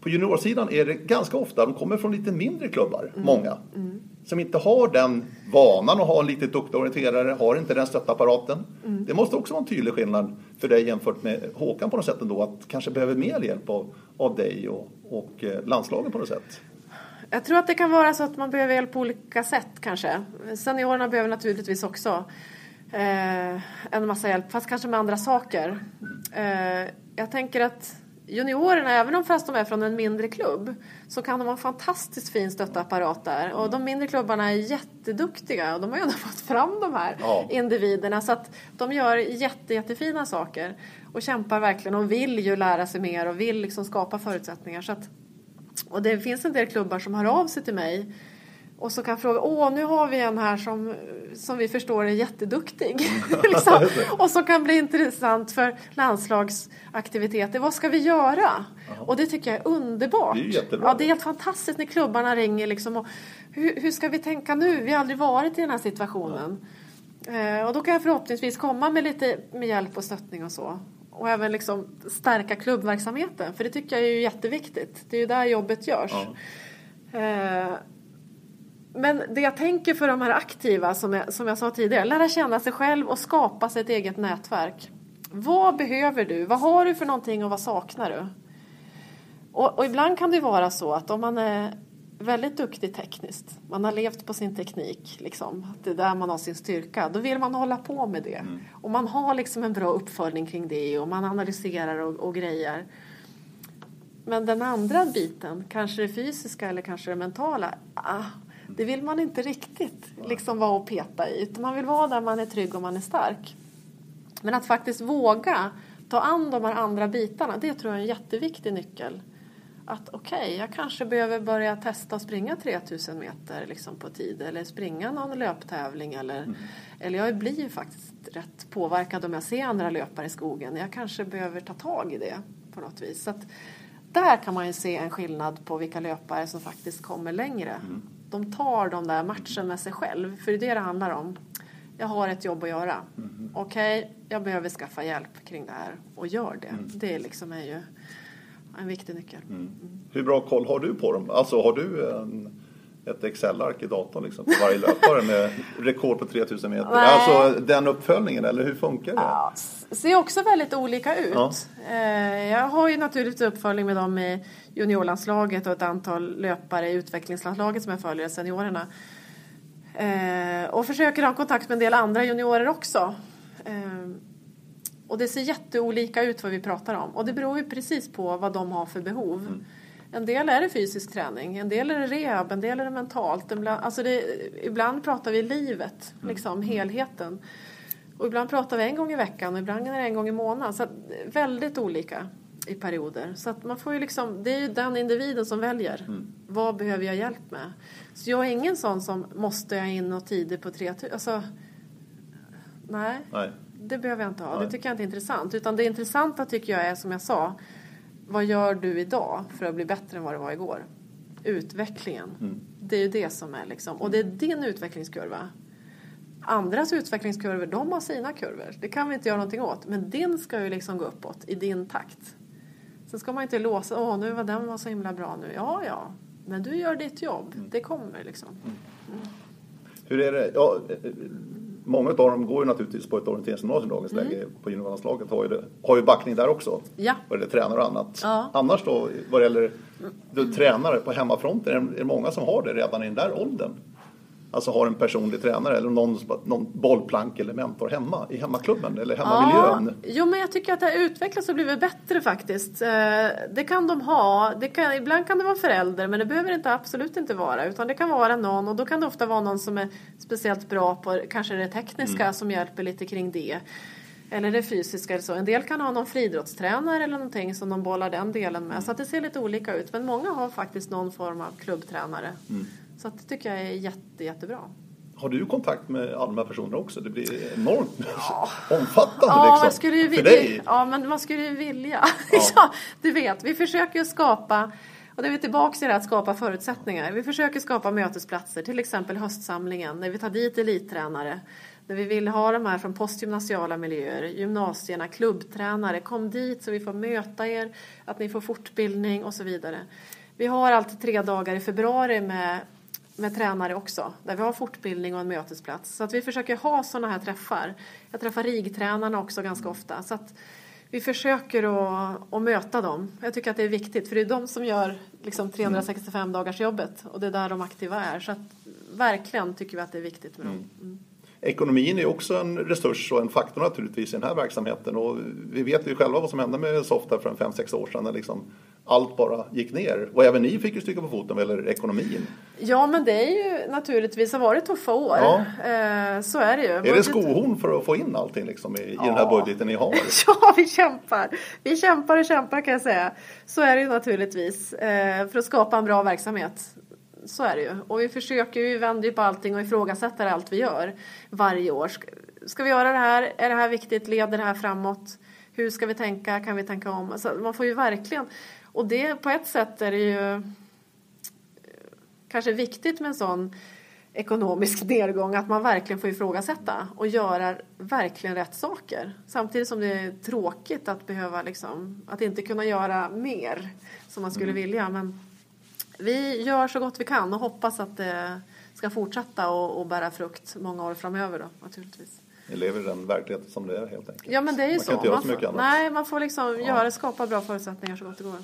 På juniorsidan är det ganska ofta, de kommer från lite mindre klubbar, många. Som inte har den vanan att ha en lite duktig orienterare, har inte den stöttapparaten. Det måste också vara en tydlig skillnad för dig jämfört med Håkan på något sätt ändå, att kanske behöver mer hjälp av, av dig och, och eh, landslagen på något sätt. Jag tror att det kan vara så att man behöver hjälp på olika sätt kanske. Seniorerna behöver naturligtvis också eh, en massa hjälp, fast kanske med andra saker. Eh, jag tänker att juniorerna, även om fast de är från en mindre klubb, så kan de ha en fantastiskt fin stöttapparat där. Och de mindre klubbarna är jätteduktiga och de har ju ändå fått fram de här Ja. individerna. Så att de gör jätte, jättefina saker och kämpar verkligen och vill ju lära sig mer och vill liksom skapa förutsättningar. Så att och det finns en del klubbar som hör av sig till mig och så kan fråga, åh nu har vi en här som, som vi förstår är jätteduktig. liksom. Och som kan bli intressant för landslagsaktiviteter. Vad ska vi göra? Och det tycker jag är underbart. Det är jättebra. Ja, det är helt fantastiskt när klubbarna ringer liksom. Och, hur, hur ska vi tänka nu? Vi har aldrig varit i den här situationen. Eh, och då kan jag förhoppningsvis komma med lite med hjälp och stöttning och så. Och även liksom stärka klubbverksamheten. För det tycker jag är ju jätteviktigt. Det är ju där jobbet görs. Eh, men det jag tänker för de här aktiva, som jag, som jag sa tidigare, lära känna sig själv och skapa sig ett eget nätverk. Vad behöver du? Vad har du för någonting och vad saknar du? Och, och ibland kan det vara så att om man är väldigt duktig tekniskt, man har levt på sin teknik, liksom, det är där man har sin styrka, då vill man hålla på med det. Och man har liksom en bra uppföljning kring det och man analyserar och, och grejer. Men den andra biten, kanske det fysiska eller kanske det mentala, ah, det vill man inte riktigt liksom vara och peta i. Utan man vill vara där man är trygg och man är stark. Men att faktiskt våga ta an de här andra bitarna, det tror jag är en jätteviktig nyckel. Att okej, okay, jag kanske behöver börja testa att springa 3000 meter liksom på tid eller springa någon löptävling eller, Mm. eller jag blir ju faktiskt rätt påverkad om jag ser andra löpare i skogen. Jag kanske behöver ta tag i det på något vis. Så att där kan man ju se en skillnad på vilka löpare som faktiskt kommer längre. Mm. De tar de där matchen med sig själv, för det är det det handlar om. Jag har ett jobb att göra. Mm. Okej, jag behöver skaffa hjälp kring det här och gör det. Mm. Det liksom är ju en viktig nyckel. Hur bra koll har du på dem? Alltså har du en, ett Excel-ark i datorn liksom, på varje löpare med rekord på 3000 meter? Nej. Alltså den uppföljningen, eller hur funkar det? Ja, ser också väldigt olika ut. Ja. Eh, Jag har ju naturligtvis uppföljning med dem i juniorlandslaget och ett antal löpare i utvecklingslandslaget som jag följer, seniorerna. Eh, Och försöker ha kontakt med en del andra juniorer också. Eh, Och det ser jätteolika ut vad vi pratar om. Och det beror ju precis på vad de har för behov. En del är det fysisk träning, en del är det rehab, en del är det mentalt. Ibland, alltså det, ibland pratar vi livet, liksom helheten. Och ibland pratar vi en gång i veckan och ibland är det en gång i månaden. Så väldigt olika i perioder. Så att man får ju liksom, det är ju den individen som väljer. Vad behöver jag hjälp med? Så jag är ingen sån som måste jag in och tider på 3000. Alltså, nej. Nej. Det behöver jag inte ha. Nej. Det tycker jag inte är intressant. Utan det intressanta tycker jag är som jag sa. Vad gör du idag för att bli bättre än vad du var igår? Utvecklingen. Mm. Det är ju det som är liksom. Och det är din utvecklingskurva. Andras utvecklingskurvor, de har sina kurvor. Det kan vi inte göra någonting åt. Men din ska ju liksom gå uppåt i din takt. Sen ska man inte låsa, åh nu var den var så himla bra nu. Ja, ja. Men du gör ditt jobb. Mm. Det kommer liksom. Hur är det? Ja, eh, många av dem går ju naturligtvis på ett orienteringsgymnasium i dagens Mm. läge. På juniorlandslaget har ju, det, har ju backning där också. Ja. Vad det tränare och annat. Ja. Annars då, vad det gäller du, tränare på hemmafronten, är det många som har det redan i den där åldern? Alltså har en personlig tränare eller någon, någon bollplank eller mentor hemma i hemmaklubben eller hemmamiljön? Ja, jo, men jag tycker att det har utvecklats och blivit bättre faktiskt. Eh, Det kan de ha. Det kan, ibland kan det vara förälder, men det behöver inte absolut inte vara. Utan det kan vara någon och då kan det ofta vara någon som är speciellt bra på kanske det tekniska som hjälper lite kring det. Eller det fysiska eller så. En del kan ha någon friidrottstränare eller någonting som de bollar den delen med. Så att det ser lite olika ut. Men många har faktiskt någon form av klubbtränare. Så det tycker jag är jätte, jättebra. har du kontakt med alla de här personerna också? Det blir enormt ja. omfattande ja, liksom, man skulle ju för vilja, dig. Ja, men man skulle ju vilja. Ja. du vet, vi försöker ju skapa och då är vi tillbaka i det att skapa förutsättningar. Vi försöker skapa mötesplatser, till exempel höstsamlingen, när vi tar dit elittränare. När vi vill ha de här från postgymnasiala miljöer, gymnasierna, klubbtränare. Kom dit så vi får möta er, att ni får fortbildning och så vidare. Vi har alltid tre dagar i februari med, med tränare också, där vi har fortbildning och en mötesplats. Så att vi försöker ha sådana här träffar. Jag träffar RIG-tränarna också ganska ofta. Så att vi försöker att, att möta dem. Jag tycker att det är viktigt, för det är de som gör liksom 365 dagars jobbet och det är där de aktiva är. Så att, verkligen tycker vi att det är viktigt med dem. Mm. Ekonomin är också en resurs och en faktor naturligtvis i den här verksamheten och vi vet ju själva vad som hände med Softa för en 5-6 år sedan liksom allt bara gick ner. Och även ni fick ju stryka på foten gäller ekonomin. Ja men det är ju naturligtvis, har varit tuffa år. Ja. Eh, så är det ju. Är det skohorn för att få in allting liksom i, i den här budgeten ni har? ja, vi kämpar. Vi kämpar och kämpar kan jag säga. Så är det ju naturligtvis. Eh, för att skapa en bra verksamhet så är det ju. Och vi försöker ju, vi vänder ju på allting och ifrågasätter allt vi gör varje år. Ska vi göra det här? Är det här viktigt? Leder det här framåt? Hur ska vi tänka? Kan vi tänka om? Alltså, man får ju verkligen, och det på ett sätt är det ju eh, kanske viktigt med en sån ekonomisk nedgång att man verkligen får ifrågasätta och göra verkligen rätt saker. Samtidigt som det är tråkigt att behöva liksom, att inte kunna göra mer som man skulle mm. vilja. Men vi gör så gott vi kan och hoppas att det ska fortsätta och, och bära frukt många år framöver då naturligtvis. Ni lever i den verkligheten som det är helt enkelt. Ja men det är ju man så. Kan inte göra man så mycket får, nej, man får liksom ja. göra, skapa bra förutsättningar så gott det går.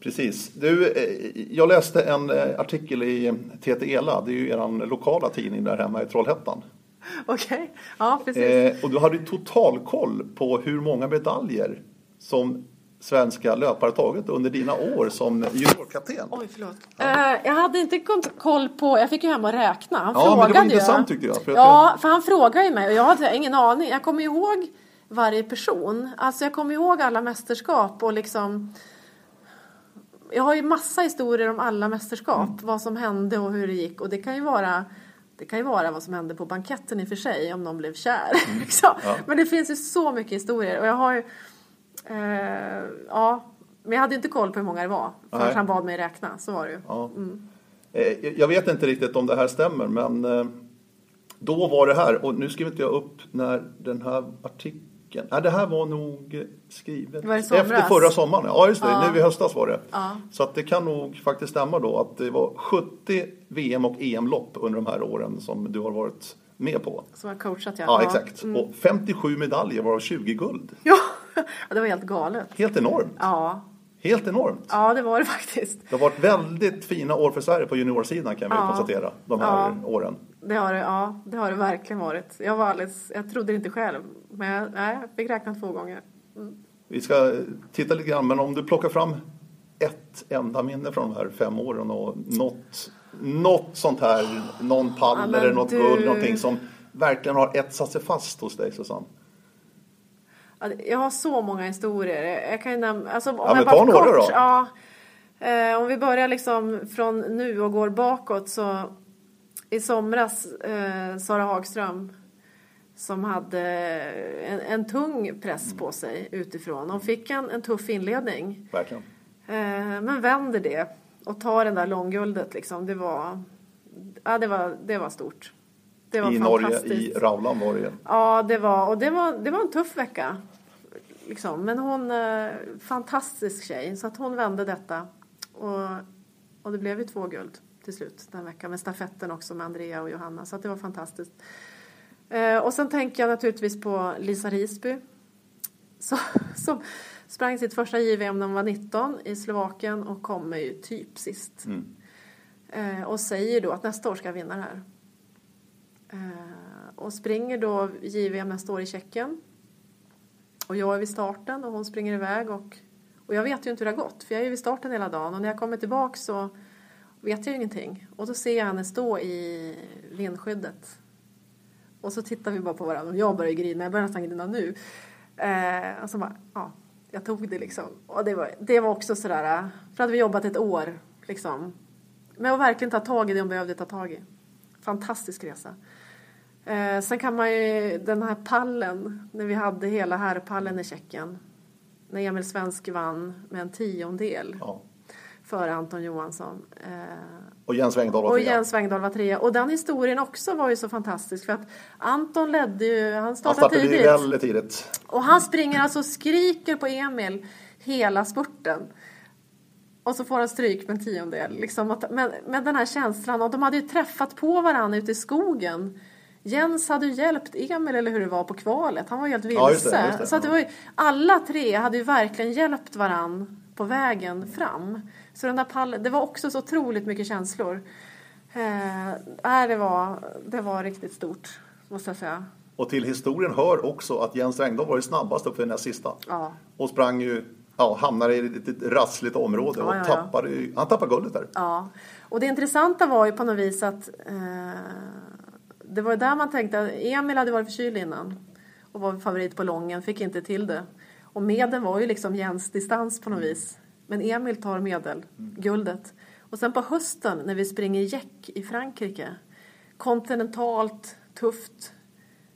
Precis. Du, eh, jag läste en eh, artikel i TT Ela, det är ju er lokala tidning där hemma i Trollhättan. Okej, okay. ja precis. Eh, och du hade ju total koll på hur många medaljer som svenska löpare tagit under dina år som juniorkapten? Oj, förlåt. Ja. Uh, jag hade inte koll på, jag fick ju hem och räkna. Han ja, frågade men det var intressant tyckte jag. För ja, för han frågade ju mig och jag hade ingen aning. Jag kommer ihåg varje person. Alltså jag kommer ihåg alla mästerskap och liksom jag har ju massa historier om alla mästerskap, mm. vad som hände och hur det gick och det kan ju vara det kan ju vara vad som hände på banketten i och för sig om någon blev kär. Mm. Liksom. Ja. Men det finns ju så mycket historier och jag har ju Eh, ja, men jag hade inte koll på hur många det var förrän han bad mig räkna. Så var det ju. Ja. Mm. Eh, jag vet inte riktigt om det här stämmer men eh, då var det här och nu skriver inte jag upp när den här artikeln Nej, det här var nog skrivet var efter förra sommaren. Ja, just det. Ja. Nu i höstas var det. Ja. Så att det kan nog faktiskt stämma då att det var 70 VM och EM-lopp under de här åren som du har varit med på. Som har coachat ja. Ja, exakt. Mm. Och 57 medaljer varav 20 guld. Ja, det var helt galet. Helt enormt. Ja. Helt enormt. Ja, det var det faktiskt. Det har varit väldigt fina år för Sverige på juniorsidan kan vi ja. konstatera, de här ja. åren. Det har det, ja, det har det verkligen varit. Jag var alldeles, jag trodde det inte själv, men jag, nej, jag fick räkna två gånger. Mm. Vi ska titta lite grann, men om du plockar fram ett enda minne från de här fem åren och något, något sånt här, någon pall ja, eller något du... guld, någonting som verkligen har etsat sig fast hos dig Susanne? Jag har så många historier. Jag kan nämna, alltså, om ja, men ta några då. Ja, eh, om vi börjar liksom från nu och går bakåt så i somras eh, Sara Hagström som hade en, en tung press på sig utifrån. Hon fick en, en tuff inledning. Verkligen. Eh, men vänder det och tar den där långguldet liksom. Det var, ja, det var, det var stort. Det var I Norge, i Rauland det Ja, det var, och det var, det var en tuff vecka. Liksom. Men hon, eh, fantastisk tjej, så att hon vände detta. Och, och det blev ju två guld till slut den veckan med stafetten också med Andrea och Johanna. Så att det var fantastiskt. Eh, och sen tänker jag naturligtvis på Lisa Risby. Så, som sprang sitt första JVM när hon var 19 i Slovakien och kommer ju typ sist. Mm. Eh, och säger då att nästa år ska jag vinna det här. Eh, och springer då JVM nästa år i Tjeckien. Och jag är vid starten och hon springer iväg och, och jag vet ju inte hur det har gått för jag är ju vid starten hela dagen och när jag kommer tillbaka så vet jag ju ingenting. Och då ser jag henne stå i vindskyddet. Och så tittar vi bara på varandra och jag börjar grina, jag börjar nästan grina nu. Eh, och så bara, ja, jag tog det liksom. Och det var, det var också sådär, för hade vi jobbat ett år liksom. Med att verkligen ta tag i det hon behövde ta tag i. Fantastisk resa. Eh, sen kan man ju, den här pallen, när vi hade hela herrpallen i Tjeckien. När Emil Svensk vann med en tiondel Ja före Anton Johansson. Eh, Och Jens Wengdahl var och trea. Jens Wengdahl var trea. Och den historien också var ju så fantastisk för att Anton ledde ju, han Han startade startade ju tidigt. väldigt tidigt. Och han springer alltså och skriker på Emil hela spurten. Och så får han stryk med en tiondel. Liksom med, med den här känslan. Och de hade ju träffat på varandra ute i skogen. Jens hade ju hjälpt Emil eller hur det var på kvalet. Han var helt vilse. Ja, just det, just det. Så att det var ju, alla tre hade ju verkligen hjälpt varandra på vägen fram. Så den där pallen, det var också så otroligt mycket känslor. Eh, det, var, det var riktigt stort, måste jag säga. Och till historien hör också att Jens Wengdahl var ju snabbast upp för den här sista. Ja. Och sprang ju, ja, hamnade i ett litet rassligt område Ja, och ja, ja. tappade han tappade guldet där. Ja, och det intressanta var ju på något vis att eh, det var där man tänkte att Emil hade varit förkyld innan och var favorit på lången, fick inte till det. Och medel var ju liksom Jens distans på något vis. Men Emil tar medel, guldet. Och sen på hösten när vi springer jäck i Frankrike, kontinentalt, tufft,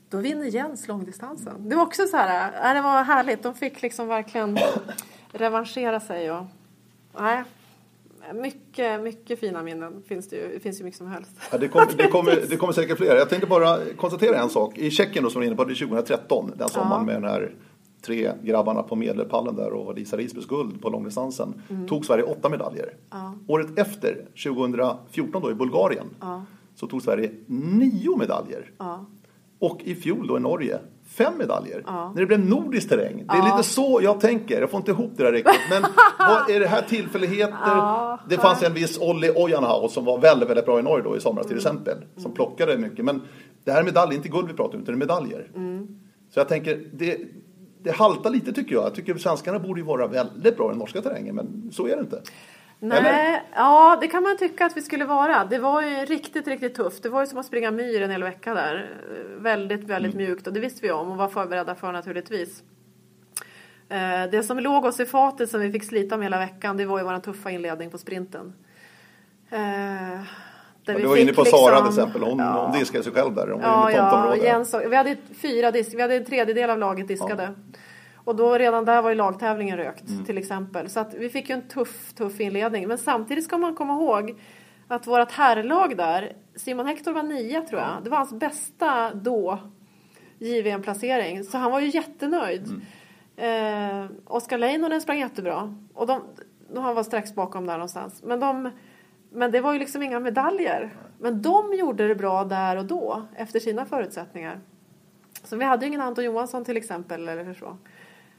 då vinner Jens långdistansen. Det var också så här, äh, det var härligt. De fick liksom verkligen revanschera sig och, nej, mycket, mycket fina minnen finns det ju. Det finns ju mycket som helst. Ja, det, kom, det, kommer, det kommer säkert fler. Jag tänkte bara konstatera en sak. I Tjeckien då, som var inne på, det är 2013, den sommaren med den här tre grabbarna på medelpallen där och Lisa Risbys guld på långdistansen. Tog Sverige åtta medaljer. Året efter, 2014 då i Bulgarien, så tog Sverige nio medaljer. Ja. Och i fjol då i Norge, fem medaljer. När det blev nordisk terräng. Det är lite så jag tänker. Jag får inte ihop det där riktigt. Men vad är det här tillfälligheter? det fanns en viss Olli Ojanhaus som var väldigt, väldigt bra i Norge då i somras till exempel. Som plockade mycket. Men det här är medalj, inte guld vi pratar om, utan det är medaljer. Så jag tänker, det, det haltar lite tycker jag. Jag tycker svenskarna borde ju vara väldigt bra i den norska terrängen. Men så är det inte. Nej, Eller? ja det kan man tycka att vi skulle vara. Det var ju riktigt, riktigt tufft. Det var ju som att springa myr en hel vecka där. Väldigt, väldigt mjukt och det visste vi om och var förberedda för naturligtvis. Eh, Det som låg oss i fatet som vi fick slita med hela veckan det var ju vår tuffa inledning på sprinten. Där Ja, du var inne på liksom- Sara till exempel. Hon, Ja. hon diskade sig själv där. Hon Ja, ja. Jens, vi hade fyra disk, vi hade en tredjedel av laget diskade. Och då redan där var ju lagtävlingen rökt Mm. till exempel. Så att vi fick ju en tuff, tuff inledning. Men samtidigt ska man komma ihåg att vårt herrlag där, Simon Hector var nia tror jag. Det var hans bästa då JVM-placering. Så han var ju jättenöjd. Mm. Eh, Oskar Leinonen sprang jättebra. Och de, de, han var strax bakom där någonstans. Men, de, men det var ju liksom inga medaljer. Men de gjorde det bra där och då, efter sina förutsättningar. Så vi hade ju ingen Anton Johansson till exempel, eller så.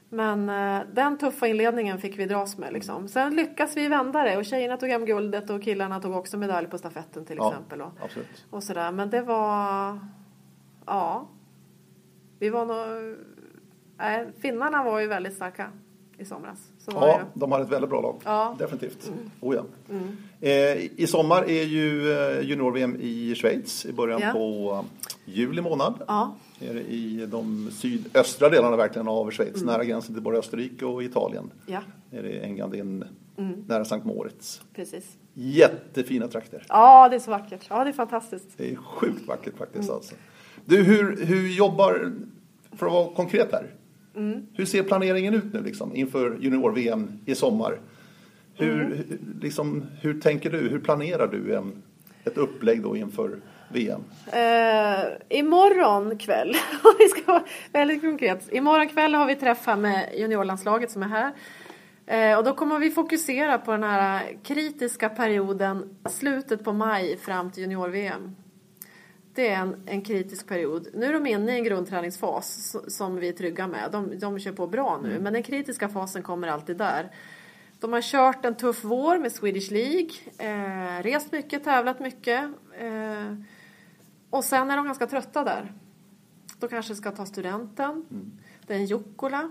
Men eh, den tuffa inledningen fick vi dras med liksom. Sen lyckas vi vända det och tjejerna tog hem guldet och killarna tog också medalj på stafetten till Ja, exempel. Och, absolut. och sådär. Men det var... Ja. Vi var nog... Nej, finnarna var ju väldigt starka i somras. Ja, de har ett väldigt bra lag. Ja. Mm. Definitivt. Oh, ja. eh, I sommar är ju eh, junior-VM i Schweiz i början Ja. på eh, juli månad. Ja. Är I de sydöstra delarna verkligen av Schweiz, nära gränsen till både Österrike och Italien. Mm. Ja, Är det Engadin, Mm. nära Sankt Moritz. precis. Jättefina trakter. Ja, det är så vackert. Ja, det är fantastiskt. Det är sjukt vackert faktiskt Mm. alltså. Du, hur, hur jobbar, för att vara konkret här. Mm. Hur ser planeringen ut nu liksom inför junior-VM i sommar? Hur, Mm. liksom, hur tänker du? Hur planerar du en, ett upplägg då inför VM? Eh, imorgon kväll, om vi ska vara väldigt konkret. Imorgon kväll har vi träff här med juniorlandslaget som är här. Eh, och då kommer vi fokusera på den här kritiska perioden slutet på maj fram till junior-VM. Det är en, en kritisk period. Nu är de inne i en grundträningsfas som vi är trygga med. De, de kör på bra nu, men den kritiska fasen kommer alltid där. De har kört en tuff vår med Swedish League, eh, rest mycket, tävlat mycket. Eh, och sen är de ganska trötta där. De kanske ska ta studenten. Det är en Jukkola.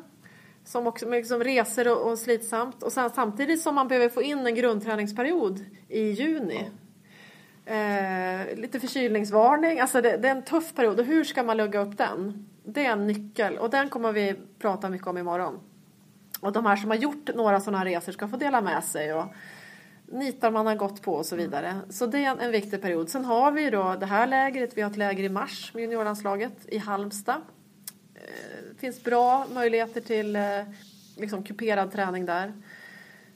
Som också liksom reser och, och slitsamt. Och sen, samtidigt som man behöver få in en grundträningsperiod i juni. Eh, lite förkylningsvarning. Alltså det, det är en tuff period. Och hur ska man lugga upp den? Det är en nyckel. Och den kommer vi prata mycket om imorgon. Och de här som har gjort några sådana här resor ska få dela med sig. Och nitar man har gått på och så vidare. Så det är en, en viktig period. Sen har vi ju då det här lägret, vi har ett läger i mars med juniorlandslaget i Halmstad. Eh, Det finns bra möjligheter till eh, liksom kuperad träning där.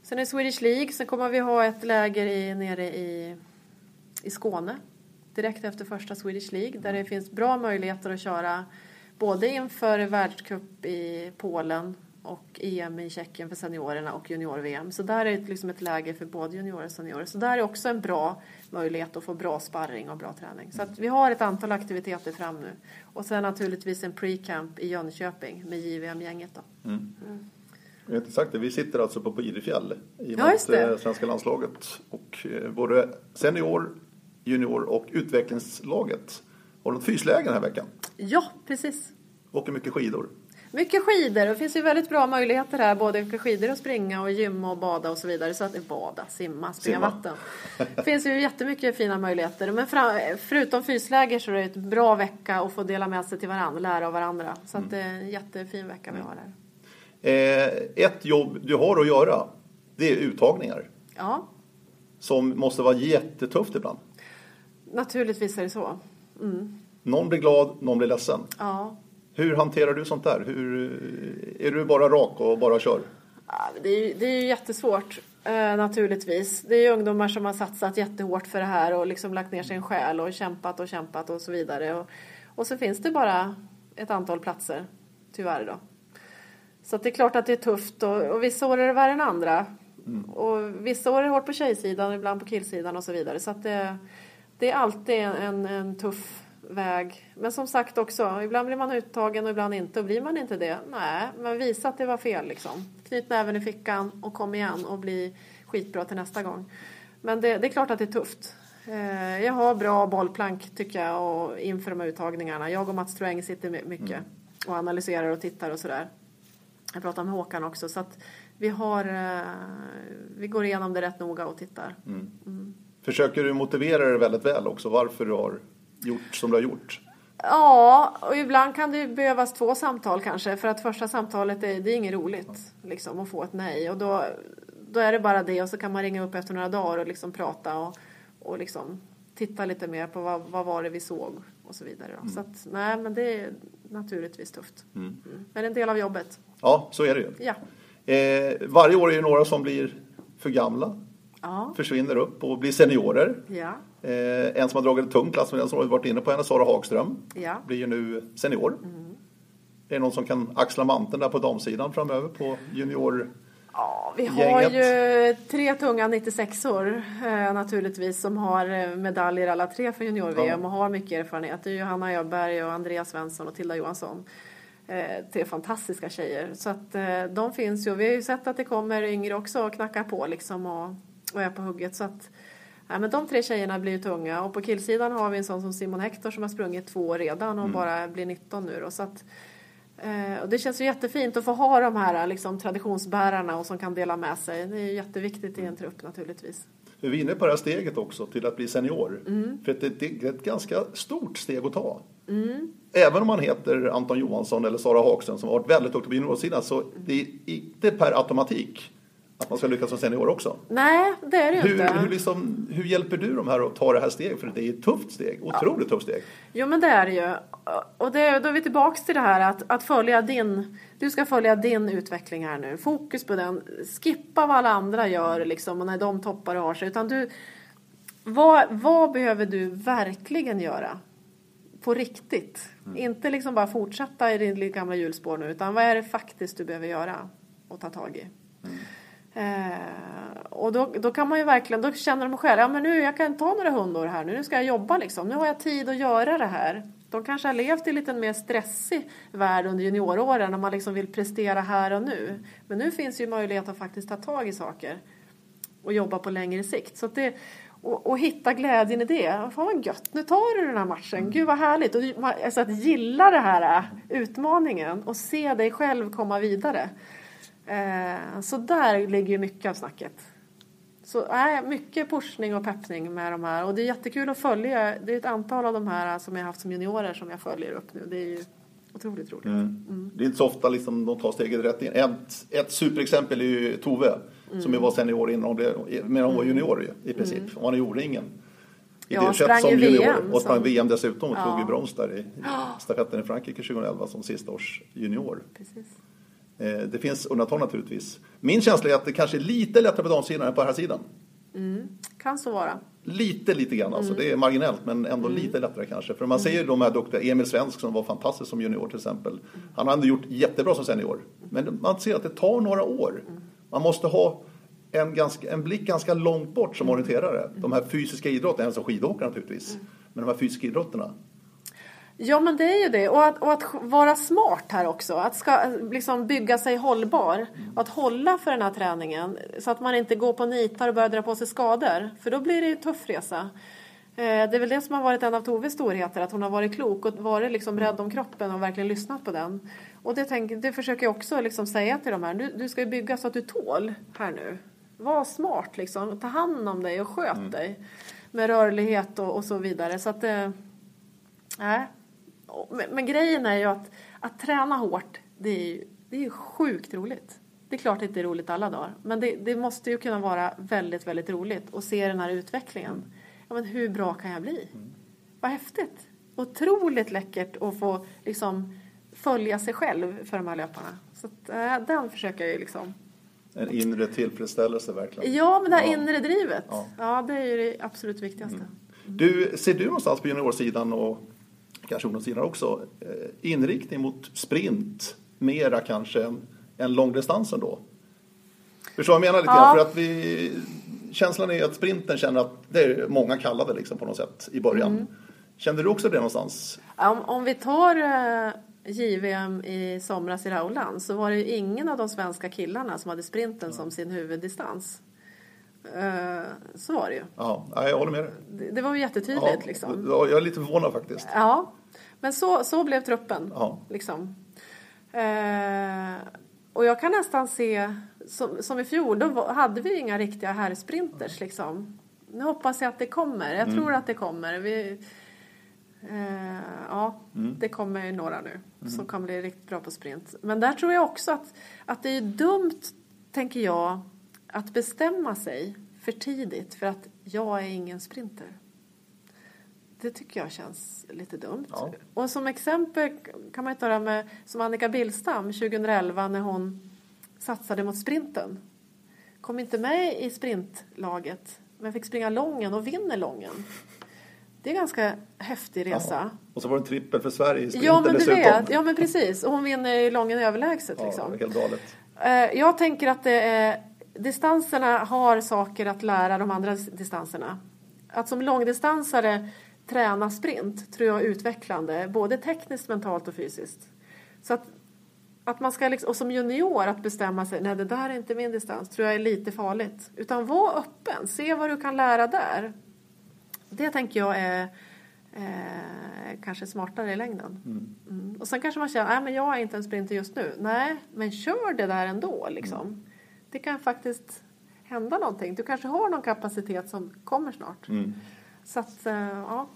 Sen är det Swedish League, sen kommer vi ha ett läger i, nere i, i Skåne direkt efter första Swedish League där det finns bra möjligheter att köra både inför världscup i Polen och EM i Tjeckien för seniorerna och junior-VM. Så där är det liksom ett läge för både juniorer och seniorer. Så där är också en bra möjlighet att få bra sparring och bra träning. Så att vi har ett antal aktiviteter fram nu. Och sen naturligtvis en pre-camp i Jönköping med JVM-gänget då. Jag har inte sagt det, vi sitter alltså på Idefjäll i Ja, eh, svenska landslaget. Och eh, både senior, junior och utvecklingslaget har något fysläge den här veckan. Ja, precis. Åker mycket skidor. Mycket skidor. Det finns ju väldigt bra möjligheter här. Både för skidor och springa och gymma och bada och så vidare. Så att bada, simma, springa Simma. vatten. Det finns ju jättemycket fina möjligheter. Men förutom fysläger så är det ett bra vecka att få dela med sig till varandra, lära av varandra. Så att det är en jättefin vecka vi har här. Eh, ett jobb du har att göra, det är uttagningar. Ja, Som måste vara jättetufft ibland. Naturligtvis är det så. Någon blir glad, någon blir ledsen. Ja. Hur hanterar du sånt där? Hur, är du bara rak och bara kör? Ja, Det är, det är ju jättesvårt eh, naturligtvis. Det är ungdomar som har satsat jättehårt för det här och liksom lagt ner sin själ och kämpat och kämpat och så vidare. Och, och så finns det bara ett antal platser, tyvärr då. Så det är klart att det är tufft och, och vissa år är det värre än andra. Och vissa år är det hårt på tjejsidan, ibland på killsidan och så vidare. Så det, det är alltid en, en tuff väg. Men som sagt också, ibland blir man uttagen och ibland inte. Och blir man inte det, nej, men visa att det var fel liksom. Knyt näven i fickan och kom igen och bli skitbra till nästa gång. Men det, det är klart att det är tufft. Eh, Jag har bra bollplank tycker jag och inför de här uttagningarna. Jag och Mats Troeng sitter my- mycket och analyserar och tittar och sådär. Jag pratar med Håkan också så att vi har, eh, vi går igenom det rätt noga och tittar. Försöker du motivera dig väldigt väl också varför du har gjort som du har gjort? Ja, och ibland kan det behövas två samtal kanske. För att första samtalet är, det är inget roligt liksom, att få ett nej. Och då, då är det bara det och så kan man ringa upp efter några dagar och liksom prata och, och liksom titta lite mer på vad, vad var det vi såg och så vidare. Då. Så att, nej, men det är naturligtvis tufft. Mm. Men en del av jobbet. Ja, så är det ju. Ja. Eh, varje år är det några som blir för gamla, Ja. försvinner upp och blir seniorer. Ja. Eh, en som har dragit en tung klass, som vi har varit inne på henne, Sara Hagström, Ja. blir ju nu senior. Är det någon som kan axla manteln där på damsidan framöver på junior? Ja, vi har Gänget. ju tre tunga 96or eh, naturligtvis som har eh, medaljer alla tre för junior-VM och har mycket erfarenhet. Det är Johanna Öberg och Andreas Svensson och Tilda Johansson. Eh, tre fantastiska tjejer. Så att eh, de finns ju. Vi har ju sett att det kommer yngre också och knackar på liksom och, och är på hugget. Så att, ja, men de tre tjejerna blir ju tunga och på killsidan har vi en sån som Simon Hector som har sprungit två år redan och bara blir 19 nu då. Så att, Eh, och det känns ju jättefint att få ha de här liksom, traditionsbärarna och som kan dela med sig. Det är jätteviktigt i en trupp naturligtvis. Vi är inne på det här steget också till att bli senior. Mm. För det, det är ett ganska stort steg att ta. Även om man heter Anton Johansson eller Sara Hagström som har varit väldigt duktig på juniorsidan så det är inte per automatik att man ska lyckas som senior också. Nej, det är det Hur, inte. hur, liksom, hur hjälper du de här att ta det här steget? För det är ett tufft steg, otroligt tufft steg. Jo men det är det ju. Och det, då är vi tillbaks till det här att, att följa din, du ska följa din utveckling här nu. Fokus på den. Skippa vad alla andra gör liksom och när de toppar och har sig. Utan du, vad, vad behöver du verkligen göra? På riktigt. Inte liksom bara fortsätta i din gamla hjulspår nu. Utan vad är det faktiskt du behöver göra och ta tag i? Eh, och då, då kan man ju verkligen, då känner de själva, ja men nu jag kan ta några hundår här nu, nu ska jag jobba liksom, nu har jag tid att göra det här. De kanske har levt i en lite mer stressig värld under junioråren när man liksom vill prestera här och nu. Men nu finns ju möjlighet att faktiskt ta tag i saker och jobba på längre sikt. Så att det, och, och hitta glädjen i det. Fan vad gött, nu tar du den här matchen. Gud vad härligt. Och, alltså att gilla det här äh, utmaningen och se dig själv komma vidare. Eh, så där ligger ju mycket av snacket. Så nej, mycket pushning och peppning med de här. Och det är jättekul att följa. Det är ett antal av de här som jag har haft som juniorer som jag följer upp nu. Det är ju Otroligt roligt. Mm. Det är inte så ofta liksom de tar steget rätt in. Ett, ett superexempel är ju Tove som ju var senior innan hon, blev, men hon var junior ju, i princip. Hon var i O-ringen. I Ja, det sprang som junior VM och sprang som- VM dessutom och tog Ja. ju brons där i stafetten i Frankrike 2011 som sista års junior. Precis. Eh, Det finns undantag naturligtvis. Min känsla är att det kanske är lite lättare på damsidan än på här sidan. Kan så vara. Lite, lite grann alltså. Mm. Det är marginellt men ändå lite lättare kanske. För man ser ju de här duktiga, Emil Svensk som var fantastisk som junior till exempel. Han har ändå gjort jättebra som senior. Men man ser att det tar några år. Man måste ha en, ganska, en blick ganska långt bort som orienterare. De här fysiska idrotterna, som skidåkare naturligtvis. Men de här fysiska idrotterna. Ja, men det är ju det. Och att, och att vara smart här också. Att ska, liksom bygga sig hållbar. Och att hålla för den här träningen. Så att man inte går på nitar och börjar dra på sig skador. För då blir det ju en tuff resa. Eh, Det är väl det som har varit en av Toves storheter. Att hon har varit klok och varit liksom rädd om kroppen och verkligen lyssnat på den. Och det, tänk, det försöker jag också liksom säga till de här. Du, du ska ju bygga så att du tål här nu. Var smart liksom. Ta hand om dig och sköt dig. Med rörlighet och, och så vidare. Så att det... Men, men grejen är ju att, att träna hårt, det är ju det är ju sjukt roligt. Det är klart det inte är roligt alla dagar, men det, det måste ju kunna vara väldigt, väldigt roligt att se den här utvecklingen. Ja, men hur bra kan jag bli? Vad häftigt! Otroligt läckert att få liksom följa sig själv för de här löparna. Så att, äh, den försöker jag ju liksom. En inre tillfredsställelse verkligen. Ja, men det här Ja. inre drivet. Ja. Ja. det är ju det absolut viktigaste. Du, ser du någonstans på juniorsidan och kanske ungdomssidan också eh, inriktning mot sprint mera kanske än, än långdistansen då? Förstår vad jag menar lite Ja. grann? För att vi, känslan är att sprinten känner att det är många kallade liksom på något sätt i början. Mm. Kände du också det någonstans? Om, om vi tar eh, JVM i somras i Rauland så var det ju ingen av de svenska killarna som hade sprinten som sin huvuddistans. Eh, så var det ju. Ja, ja, jag håller med dig. Det, det var ju jättetydligt Ja, liksom. ja, jag är lite förvånad faktiskt. Ja, men så, så blev truppen. Ja. Liksom. Eh, och jag kan nästan se, som, som i fjol, då hade vi inga riktiga herrsprinters liksom. Nu hoppas jag att det kommer. Jag tror att det kommer. Vi, eh, ja, det kommer ju några nu som kan bli riktigt bra på sprint. Men där tror jag också att, att det är dumt, tänker jag, att bestämma sig för tidigt för att jag är ingen sprinter. Det tycker jag känns lite dumt. Ja. Och som exempel kan man ju ta det med som Annika Billstam 2011 när hon satsade mot sprinten. Kom inte med i sprintlaget men fick springa lången och vinner lången. Det är en ganska häftig resa. Och så var det en trippel för Sverige i sprinten Ja men du dessutom. vet, ja men precis. Och hon vinner ju lången överlägset Ja, liksom. helt galet. Eh, Jag tänker att det är, distanserna har saker att lära de andra distanserna. Att som långdistansare träna sprint tror jag är utvecklande, både tekniskt, mentalt och fysiskt. Så att, att man ska liksom, och som junior att bestämma sig, nej det där är inte min distans, tror jag är lite farligt. Utan var öppen, se vad du kan lära där. Det tänker jag är eh, kanske smartare i längden. Mm. Och sen kanske man känner, nej men jag är inte en sprinter just nu. Nej, men kör det där ändå liksom. Det kan faktiskt hända någonting. Du kanske har någon kapacitet som kommer snart. Mm. Så att, eh, ja,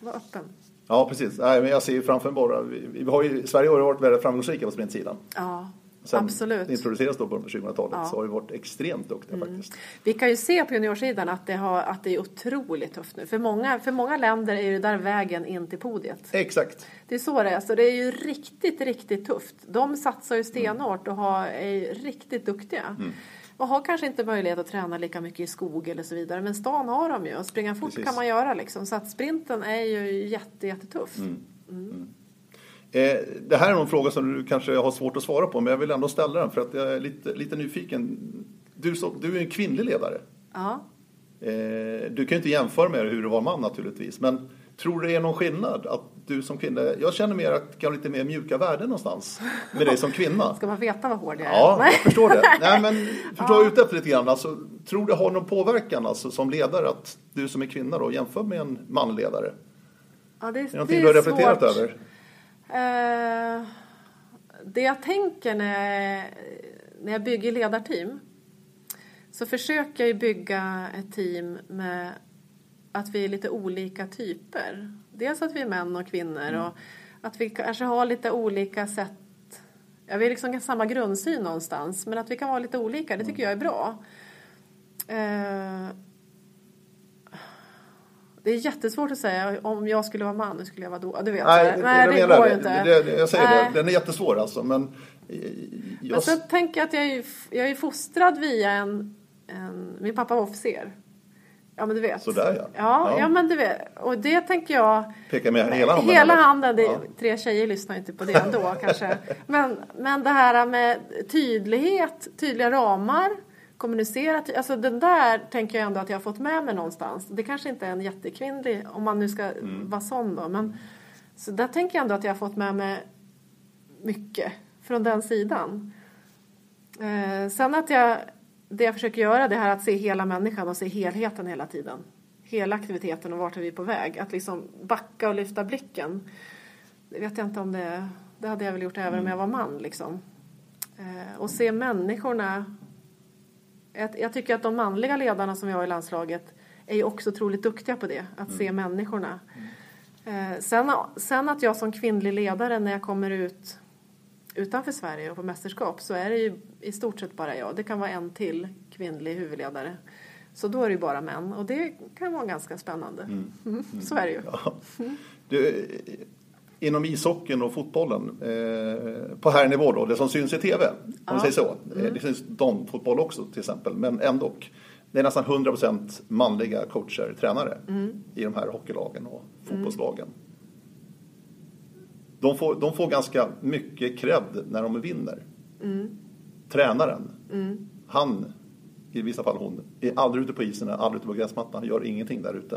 var öppen. Ja, precis. Nej, men jag ser ju framför mig bara, vi har ju, Sverige har ju varit väldigt framgångsrika på sprintsidan. Ja, Sen absolut. det introducerades då på 2000-talet Ja. Mm. så har vi varit extremt duktiga faktiskt. Vi kan ju se på juniorsidan att det, har, att det är otroligt tufft nu. För många, för många länder är det där vägen in till podiet. Exakt. Det är så det är. Så det är ju riktigt, riktigt tufft. De satsar ju stenhårt och har, är riktigt duktiga. Och har kanske inte möjlighet att träna lika mycket i skog eller så vidare. Men stan har de ju och springa fort Precis. kan man göra liksom. Så att sprinten är ju jätte, jättetuff. Eh, det här är någon fråga som du kanske har svårt att svara på men jag vill ändå ställa den för att jag är lite, lite nyfiken. Du, så, du är en kvinnlig ledare. Ja. Eh, du kan ju inte jämföra med hur du var man naturligtvis men tror du det är någon skillnad att du som kvinna, jag känner mer att kan lite mer mjuka värden någonstans med dig som kvinna. Ska man veta vad hård jag är? Ja, jag förstår det. Nej, men förstår jag ute efter lite grann. Alltså, tror du det har någon påverkan alltså, som ledare att du som är kvinna då jämför med en manledare? Ja, det, är, Är det det någonting du har reflekterat svårt. över? Eh, det jag tänker när jag, när jag bygger ledarteam så försöker jag bygga ett team med att vi är lite olika typer. Dels att vi är män och kvinnor och Att vi kanske har lite olika sätt. Ja, vi har liksom samma grundsyn någonstans, men att vi kan vara lite olika, det tycker jag är bra. Eh, det är jättesvårt att säga om jag skulle vara man, hur skulle jag vara då? Du vet, Nej, det, Nej, det menar går det. ju inte. Det, det, jag säger Nej. det, den är jättesvår alltså. Men eh, jag, Men så tänker jag att jag är, jag är fostrad via en, en... Min pappa var officer. Ja, men du vet. Sådär, ja. ja. Ja. Ja, men du vet. Och det tänker jag... pekar med hela handen. Hela handen. Det, Ja. Tre tjejer lyssnar inte på det ändå kanske. Men, men det här med tydlighet, tydliga ramar, kommunicera. ty- Alltså den där tänker jag ändå att jag har fått med mig någonstans. Det kanske inte är en jättekvinnlig, om man nu ska Mm. vara sån då. Men, så där tänker jag ändå att jag har fått med mig mycket från den sidan. Eh, sen att jag, det jag försöker göra det här att se hela människan och se helheten hela tiden. Hela aktiviteten och vart är vi på väg. Att liksom backa och lyfta blicken. Det vet jag inte om det, det hade jag väl gjort även om jag var man liksom. Eh, och se människorna. Jag, tycker att de manliga ledarna som vi har i landslaget är ju också otroligt duktiga på det. Att se människorna. Eh, sen, sen att jag som kvinnlig ledare när jag kommer ut utanför Sverige och på mästerskap så är det ju i stort sett bara jag. Det kan vara en till kvinnlig huvudledare. Så då är det ju bara män och det kan vara ganska spännande. Mm. Så är det ju. Ja. Du, eh, inom ishockeyn och fotbollen, eh, på här nivå då, det som syns i TV, om Ja. vi säger så. Mm. Eh, Det syns damfotboll också till exempel, men ändå. Det är nästan 100% manliga coacher, tränare Mm. i de här hockeylagen och fotbollslagen. De, får, de får ganska mycket cred när de vinner. Mm. Tränaren, han, i vissa fall hon, är aldrig ute på isen, aldrig ute på gräsmattan, gör ingenting där ute.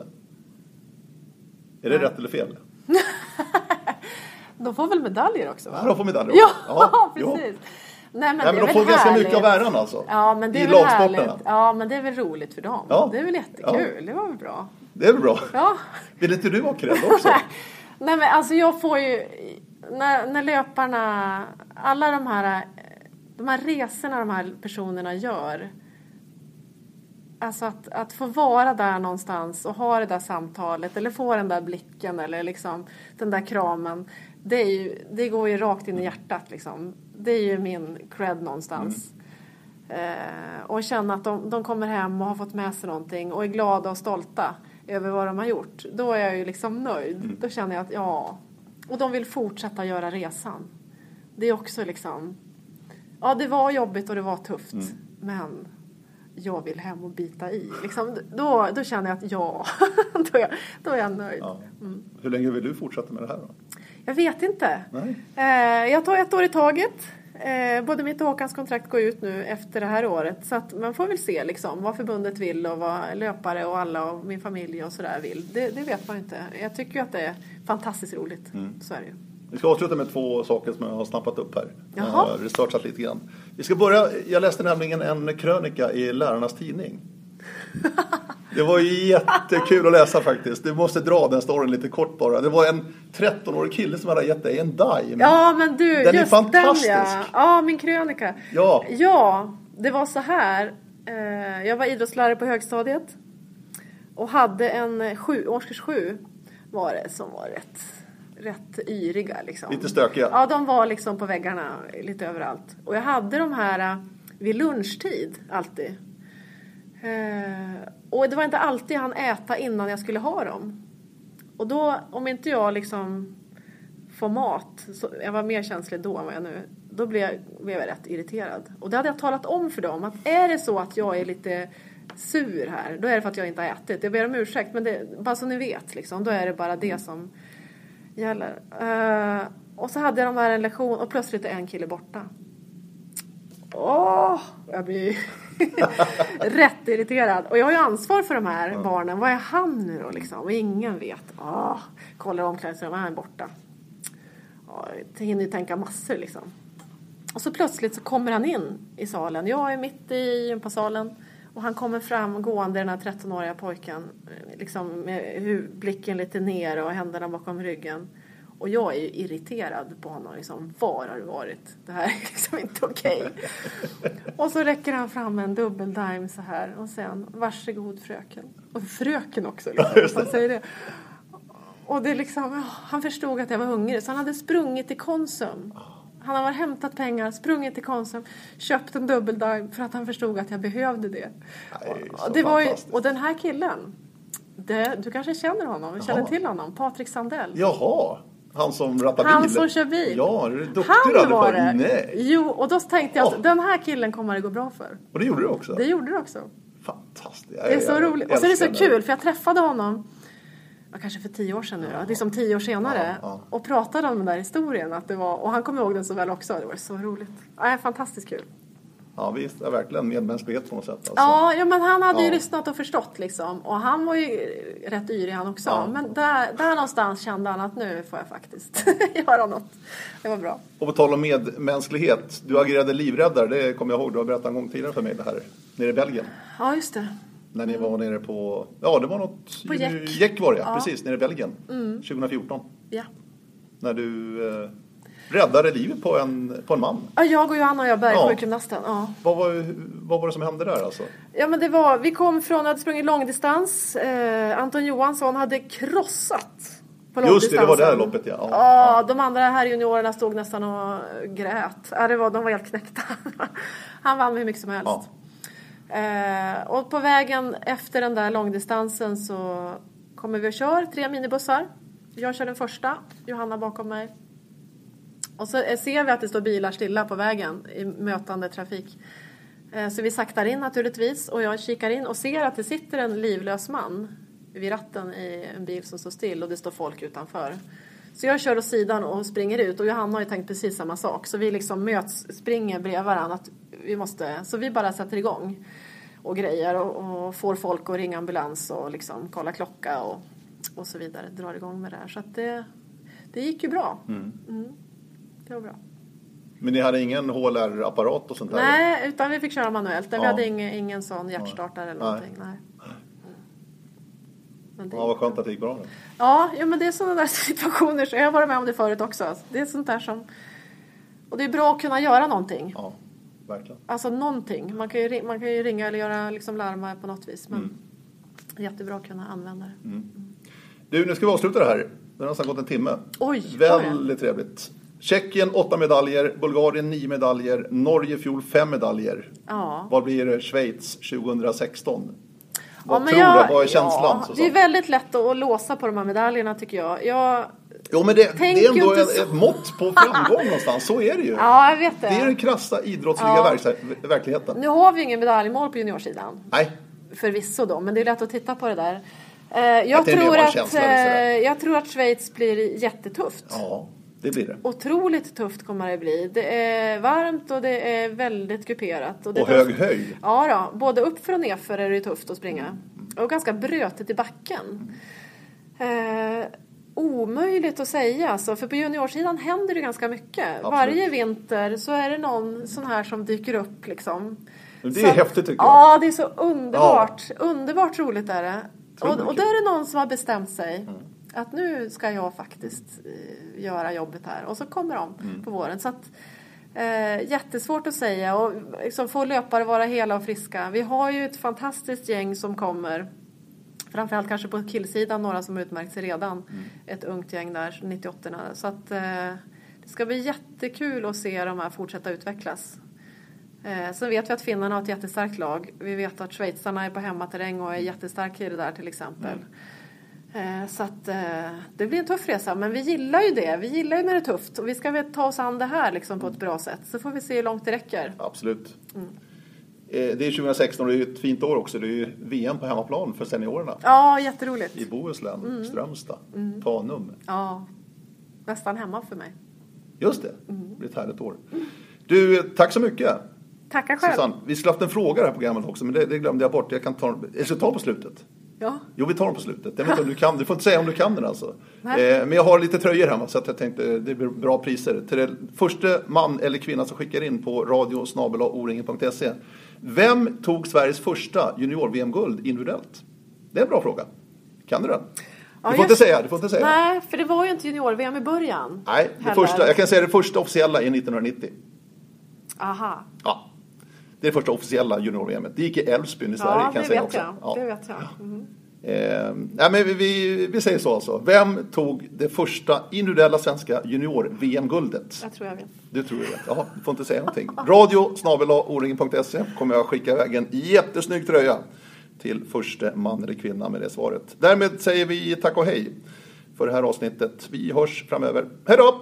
Är det Nej. rätt eller fel? De får väl medaljer också? Va? Ja, de får medaljer Ja, också. jo. precis. Nej, men, Nej, men de får ganska härligt. mycket av äran alltså. Ja, men det är I lagsporterna. Ja, men det är väl roligt för dem. Ja. Det är väl jättekul. Det var väl bra. Det är väl bra? Ja. Vill inte du ha cred också? Nej, men alltså jag får ju... När, när löparna... Alla de här, de här resorna de här personerna gör. Alltså att, att få vara där någonstans och ha det där samtalet eller få den där blicken eller liksom den där kramen. Det, ju, det går ju rakt in i hjärtat liksom. Det är ju min cred någonstans. Eh, och känna att de, de kommer hem och har fått med sig någonting och är glada och stolta över vad de har gjort. Då är jag ju liksom nöjd. Då känner jag att ja. Och de vill fortsätta göra resan. Det är också liksom. Ja, det var jobbigt och det var tufft. Men jag vill hem och bita i. Liksom, då, då känner jag att ja, då, är jag, då är jag nöjd. Ja. Hur länge vill du fortsätta med det här då? Jag vet inte. Nej. Eh, jag tar ett år i taget. Eh, både mitt och Håkans kontrakt går ut nu efter det här året. Så att man får väl se liksom, vad förbundet vill och vad löpare och alla och min familj och sådär vill. Det, det vet man inte. Jag tycker ju att det är fantastiskt roligt. Så är det ju. Vi ska avsluta med två saker som jag har snappat upp här. Jag Jaha. har researchat lite grann. Vi ska börja, jag läste nämligen en krönika i Lärarnas Tidning. Det var ju jättekul att läsa faktiskt. Du måste dra den storyn lite kort bara. Det var en 13-årig kille som hade gett dig en Dime. Ja, men du, Den är fantastisk. den ja. Ja, min krönika. Ja. Ja, det var så här. Eh, jag var idrottslärare på högstadiet. Och hade en sju, årskurs sju var det som var rätt, rätt yriga liksom. Lite stökiga. Ja, de var liksom på väggarna lite överallt. Och jag hade de här eh, vid lunchtid alltid. Eh, och det var inte alltid han äta innan jag skulle ha dem. Och då, om inte jag liksom får mat, så jag var mer känslig då än vad jag nu då blev jag, blev jag rätt irriterad. Och det hade jag talat om för dem att är det så att jag är lite sur här, då är det för att jag inte har ätit. Jag ber om ursäkt, men det, bara så ni vet, liksom, då är det bara det som gäller. Eh, och så hade de här en lektion och plötsligt är en kille borta. Åh, jag blir rätt irriterad. Och jag har ju ansvar för de här barnen. Vad är han nu då liksom? Och ingen vet. Åh, kollar omklädningsrummet, han är borta. Ja, jag hinner ju tänka massor liksom. Och så plötsligt så kommer han in i salen. Jag är mitt i gympasalen. Och han kommer fram gående, den här 13-åriga pojken. eh, Liksom med blicken lite ner och händerna bakom ryggen. Och jag är ju irriterad på honom. Liksom, var har du varit? Det här är liksom inte okej. och så räcker han fram en dubbel dime så här. Och sen, varsågod fröken. Och fröken också. Liksom. Han säger det. Och det liksom, han förstod att jag var hungrig så han hade sprungit till Konsum. Han har hämtat pengar, sprungit till Konsum, köpt en dubbeldime för att han förstod att jag behövde det. Nej, och, det var ju, och den här killen, det, du kanske känner honom, känner Jaha. till honom, Patrik Sandell. Jaha, han som rattar bil. Han som kör bil. Ja, är du duktig Han du var det. Nej. Jo, och då tänkte jag att Ja. den här killen kommer det gå bra för. Och det gjorde du också? Det gjorde det också. Fantastiskt. Det är så roligt. Och så är det så kul för jag träffade honom ja, kanske för tio år sedan nu då, liksom tio år senare Ja, ja. och pratade om den där historien att det var, och han kom ihåg den så väl också. Det var så roligt. Ja, fantastiskt kul. Det är verkligen medmänsklighet på något sätt. Alltså. Ja, ja, men han hade ju Ja. lyssnat och förstått liksom. Och han var ju rätt yrig han också. Ja. Men där, där någonstans kände han att nu får jag faktiskt göra något. Det var bra. Och på tal om medmänsklighet. Du agerade livräddare, det kommer jag ihåg. Du har berättat en gång tidigare för mig det här. Nere i Belgien. Ja, just det. När ni var nere på, ja det var något, På Jäck. Jäck var det ja. Mm. precis, nere i Belgien. 2014. Ja. När du eh, räddade livet på en, på en man. Ja, Jag och Johanna Öberg, Ja. sjukgymnasten. Ja. Vad var, vad var det som hände där alltså? Ja men det var, vi kom från, hade sprungit långdistans. Eh, Anton Johansson hade krossat på Just det, det var det här loppet ja. Ja, de andra här juniorerna stod nästan och grät. Ja, det var, de var helt knäckta. Han vann hur mycket som helst. Ja. Eh, och på vägen efter den där långdistansen så kommer vi och kör tre minibussar. Jag kör den första, Johanna bakom mig. Och så eh, ser vi att det står bilar stilla på vägen i mötande trafik. Eh, Så vi saktar in naturligtvis och jag kikar in och ser att det sitter en livlös man vid ratten i en bil som står still och det står folk utanför. Så jag kör åt sidan och springer ut och Johanna har ju tänkt precis samma sak. Så vi liksom möts, springer bredvid varandra. Att vi måste, så vi bara sätter igång och grejer och, och får folk att ringa ambulans och liksom kolla klocka och, och så vidare. Drar igång med det här. Så att det, det gick ju bra. Mm. Det var bra. Men ni hade ingen HLR-apparat och sånt där? Nej, utan vi fick köra manuellt. Vi Ja. hade ingen, ingen sån hjärtstartare eller Nej. någonting. Nej. Mm. Men det, Ja, vad skönt att det gick bra. då. ja, ja, men det är sådana där situationer. Så jag har varit med om det förut också. Det är sånt där som... Och det är bra att kunna göra någonting. Ja, verkligen. Alltså någonting. Man kan ju, man kan ju ringa eller göra liksom larma på något vis. Men Mm. jättebra att kunna använda det. Du, nu ska vi avsluta det här. Det har nästan gått en timme. Oj? Väldigt trevligt. Tjeckien åtta medaljer, Bulgarien nio medaljer, Norge fjol fem medaljer. Ja. Vad blir det Schweiz 2016? Ja, Vad men tror jag- du? Vad är känslan? Ja, det är väldigt lätt att låsa på de här medaljerna tycker jag. Jag Jo, men det, det är ändå ett, så. ett mått på framgång någonstans. Så är det ju. ja, jag vet det. Det är den krassa idrottsliga Ja. verkligheten. Nu har vi ju ingen medaljmål på juniorsidan. Nej, Förvisso då, men det är lätt att titta på det där. Eh, jag, mer tror att, känsla, eh, jag tror att Schweiz blir jättetufft. ja, det blir det. Otroligt tufft kommer det bli. Det är varmt och det är väldigt kuperat. är Och hög tufft. höjd. Ja, då, både uppför och nerför är det tufft att springa. Och ganska brötigt i backen. Eh, omöjligt att säga alltså, för på juniorsidan händer det ganska mycket. Absolut. Varje vinter så är det någon sån här som dyker upp liksom. Det Så är att- häftigt tycker jag. Ja, det är så underbart. Underbart roligt är det. Och, och där är det någon som har bestämt sig. Att nu ska jag faktiskt eh, göra jobbet här. Och så kommer de Mm. på våren. Så att, eh, jättesvårt att säga. Och liksom få löpare vara hela och friska. Vi har ju ett fantastiskt gäng som kommer. Framförallt kanske på killsidan några som utmärkt sig redan. Mm. Ett ungt gäng där, 98 Så att eh, det ska bli jättekul att se de här fortsätta utvecklas. Eh, sen vet vi att finnarna har ett jättestarkt lag. Vi vet att schweizarna är på hemmaterräng och är jättestarka i det där till exempel. Eh, så att eh, det blir en tuff resa. Men vi gillar ju det. Vi gillar ju när det är tufft. Och vi ska väl ta oss an det här liksom på ett bra sätt. Så får vi se hur långt det räcker. Absolut. Mm. Eh, Det är 2016 och det är ett fint år också. Det är ju VM på hemmaplan för seniorerna. Ja, jätteroligt. I Bohuslän, Mm. Strömstad, Tanum. Ja, nästan hemma för mig. Just det, Mm. det blir ett härligt år. Du, tack så mycket. Tackar själv. Susanne, vi skulle haft en fråga i det här programmet också, men det, det glömde jag bort. Jag kan ta jag ska ta på slutet. Ja. Jo, vi tar den på slutet. Jag vet inte om du kan, du får inte säga om du kan den alltså. Nej. Eh, men jag har lite tröjor hemma så att jag tänkte det blir bra priser. Till den första man eller kvinna som skickar in på radiosnabelaoringen.se. Vem tog Sveriges första junior-VM-guld individuellt? Det är en bra fråga. Kan du den? Du Ja, får just- inte säga, du får inte säga. Nej, för det var ju inte junior-VM i början. Nej, det Heller. första, jag kan säga det första officiella är 1990. Aha. Ja. Det är det första officiella junior-VM. Det gick i Älvsbyn i Sverige Ja, kan jag säga också. jag. Ja. Det vet jag. Mm. Eh, nej, men vi, vi, vi säger så alltså. Vem tog det första individuella svenska junior-VM-guldet? Jag tror jag vet. Du tror jag vet. Jaha, du får inte säga någonting. Radio o-ringen.se kommer jag skicka iväg en jättesnygg tröja till första man eller kvinna med det svaret. Därmed säger vi tack och hej för det här avsnittet. Vi hörs framöver. Hej då!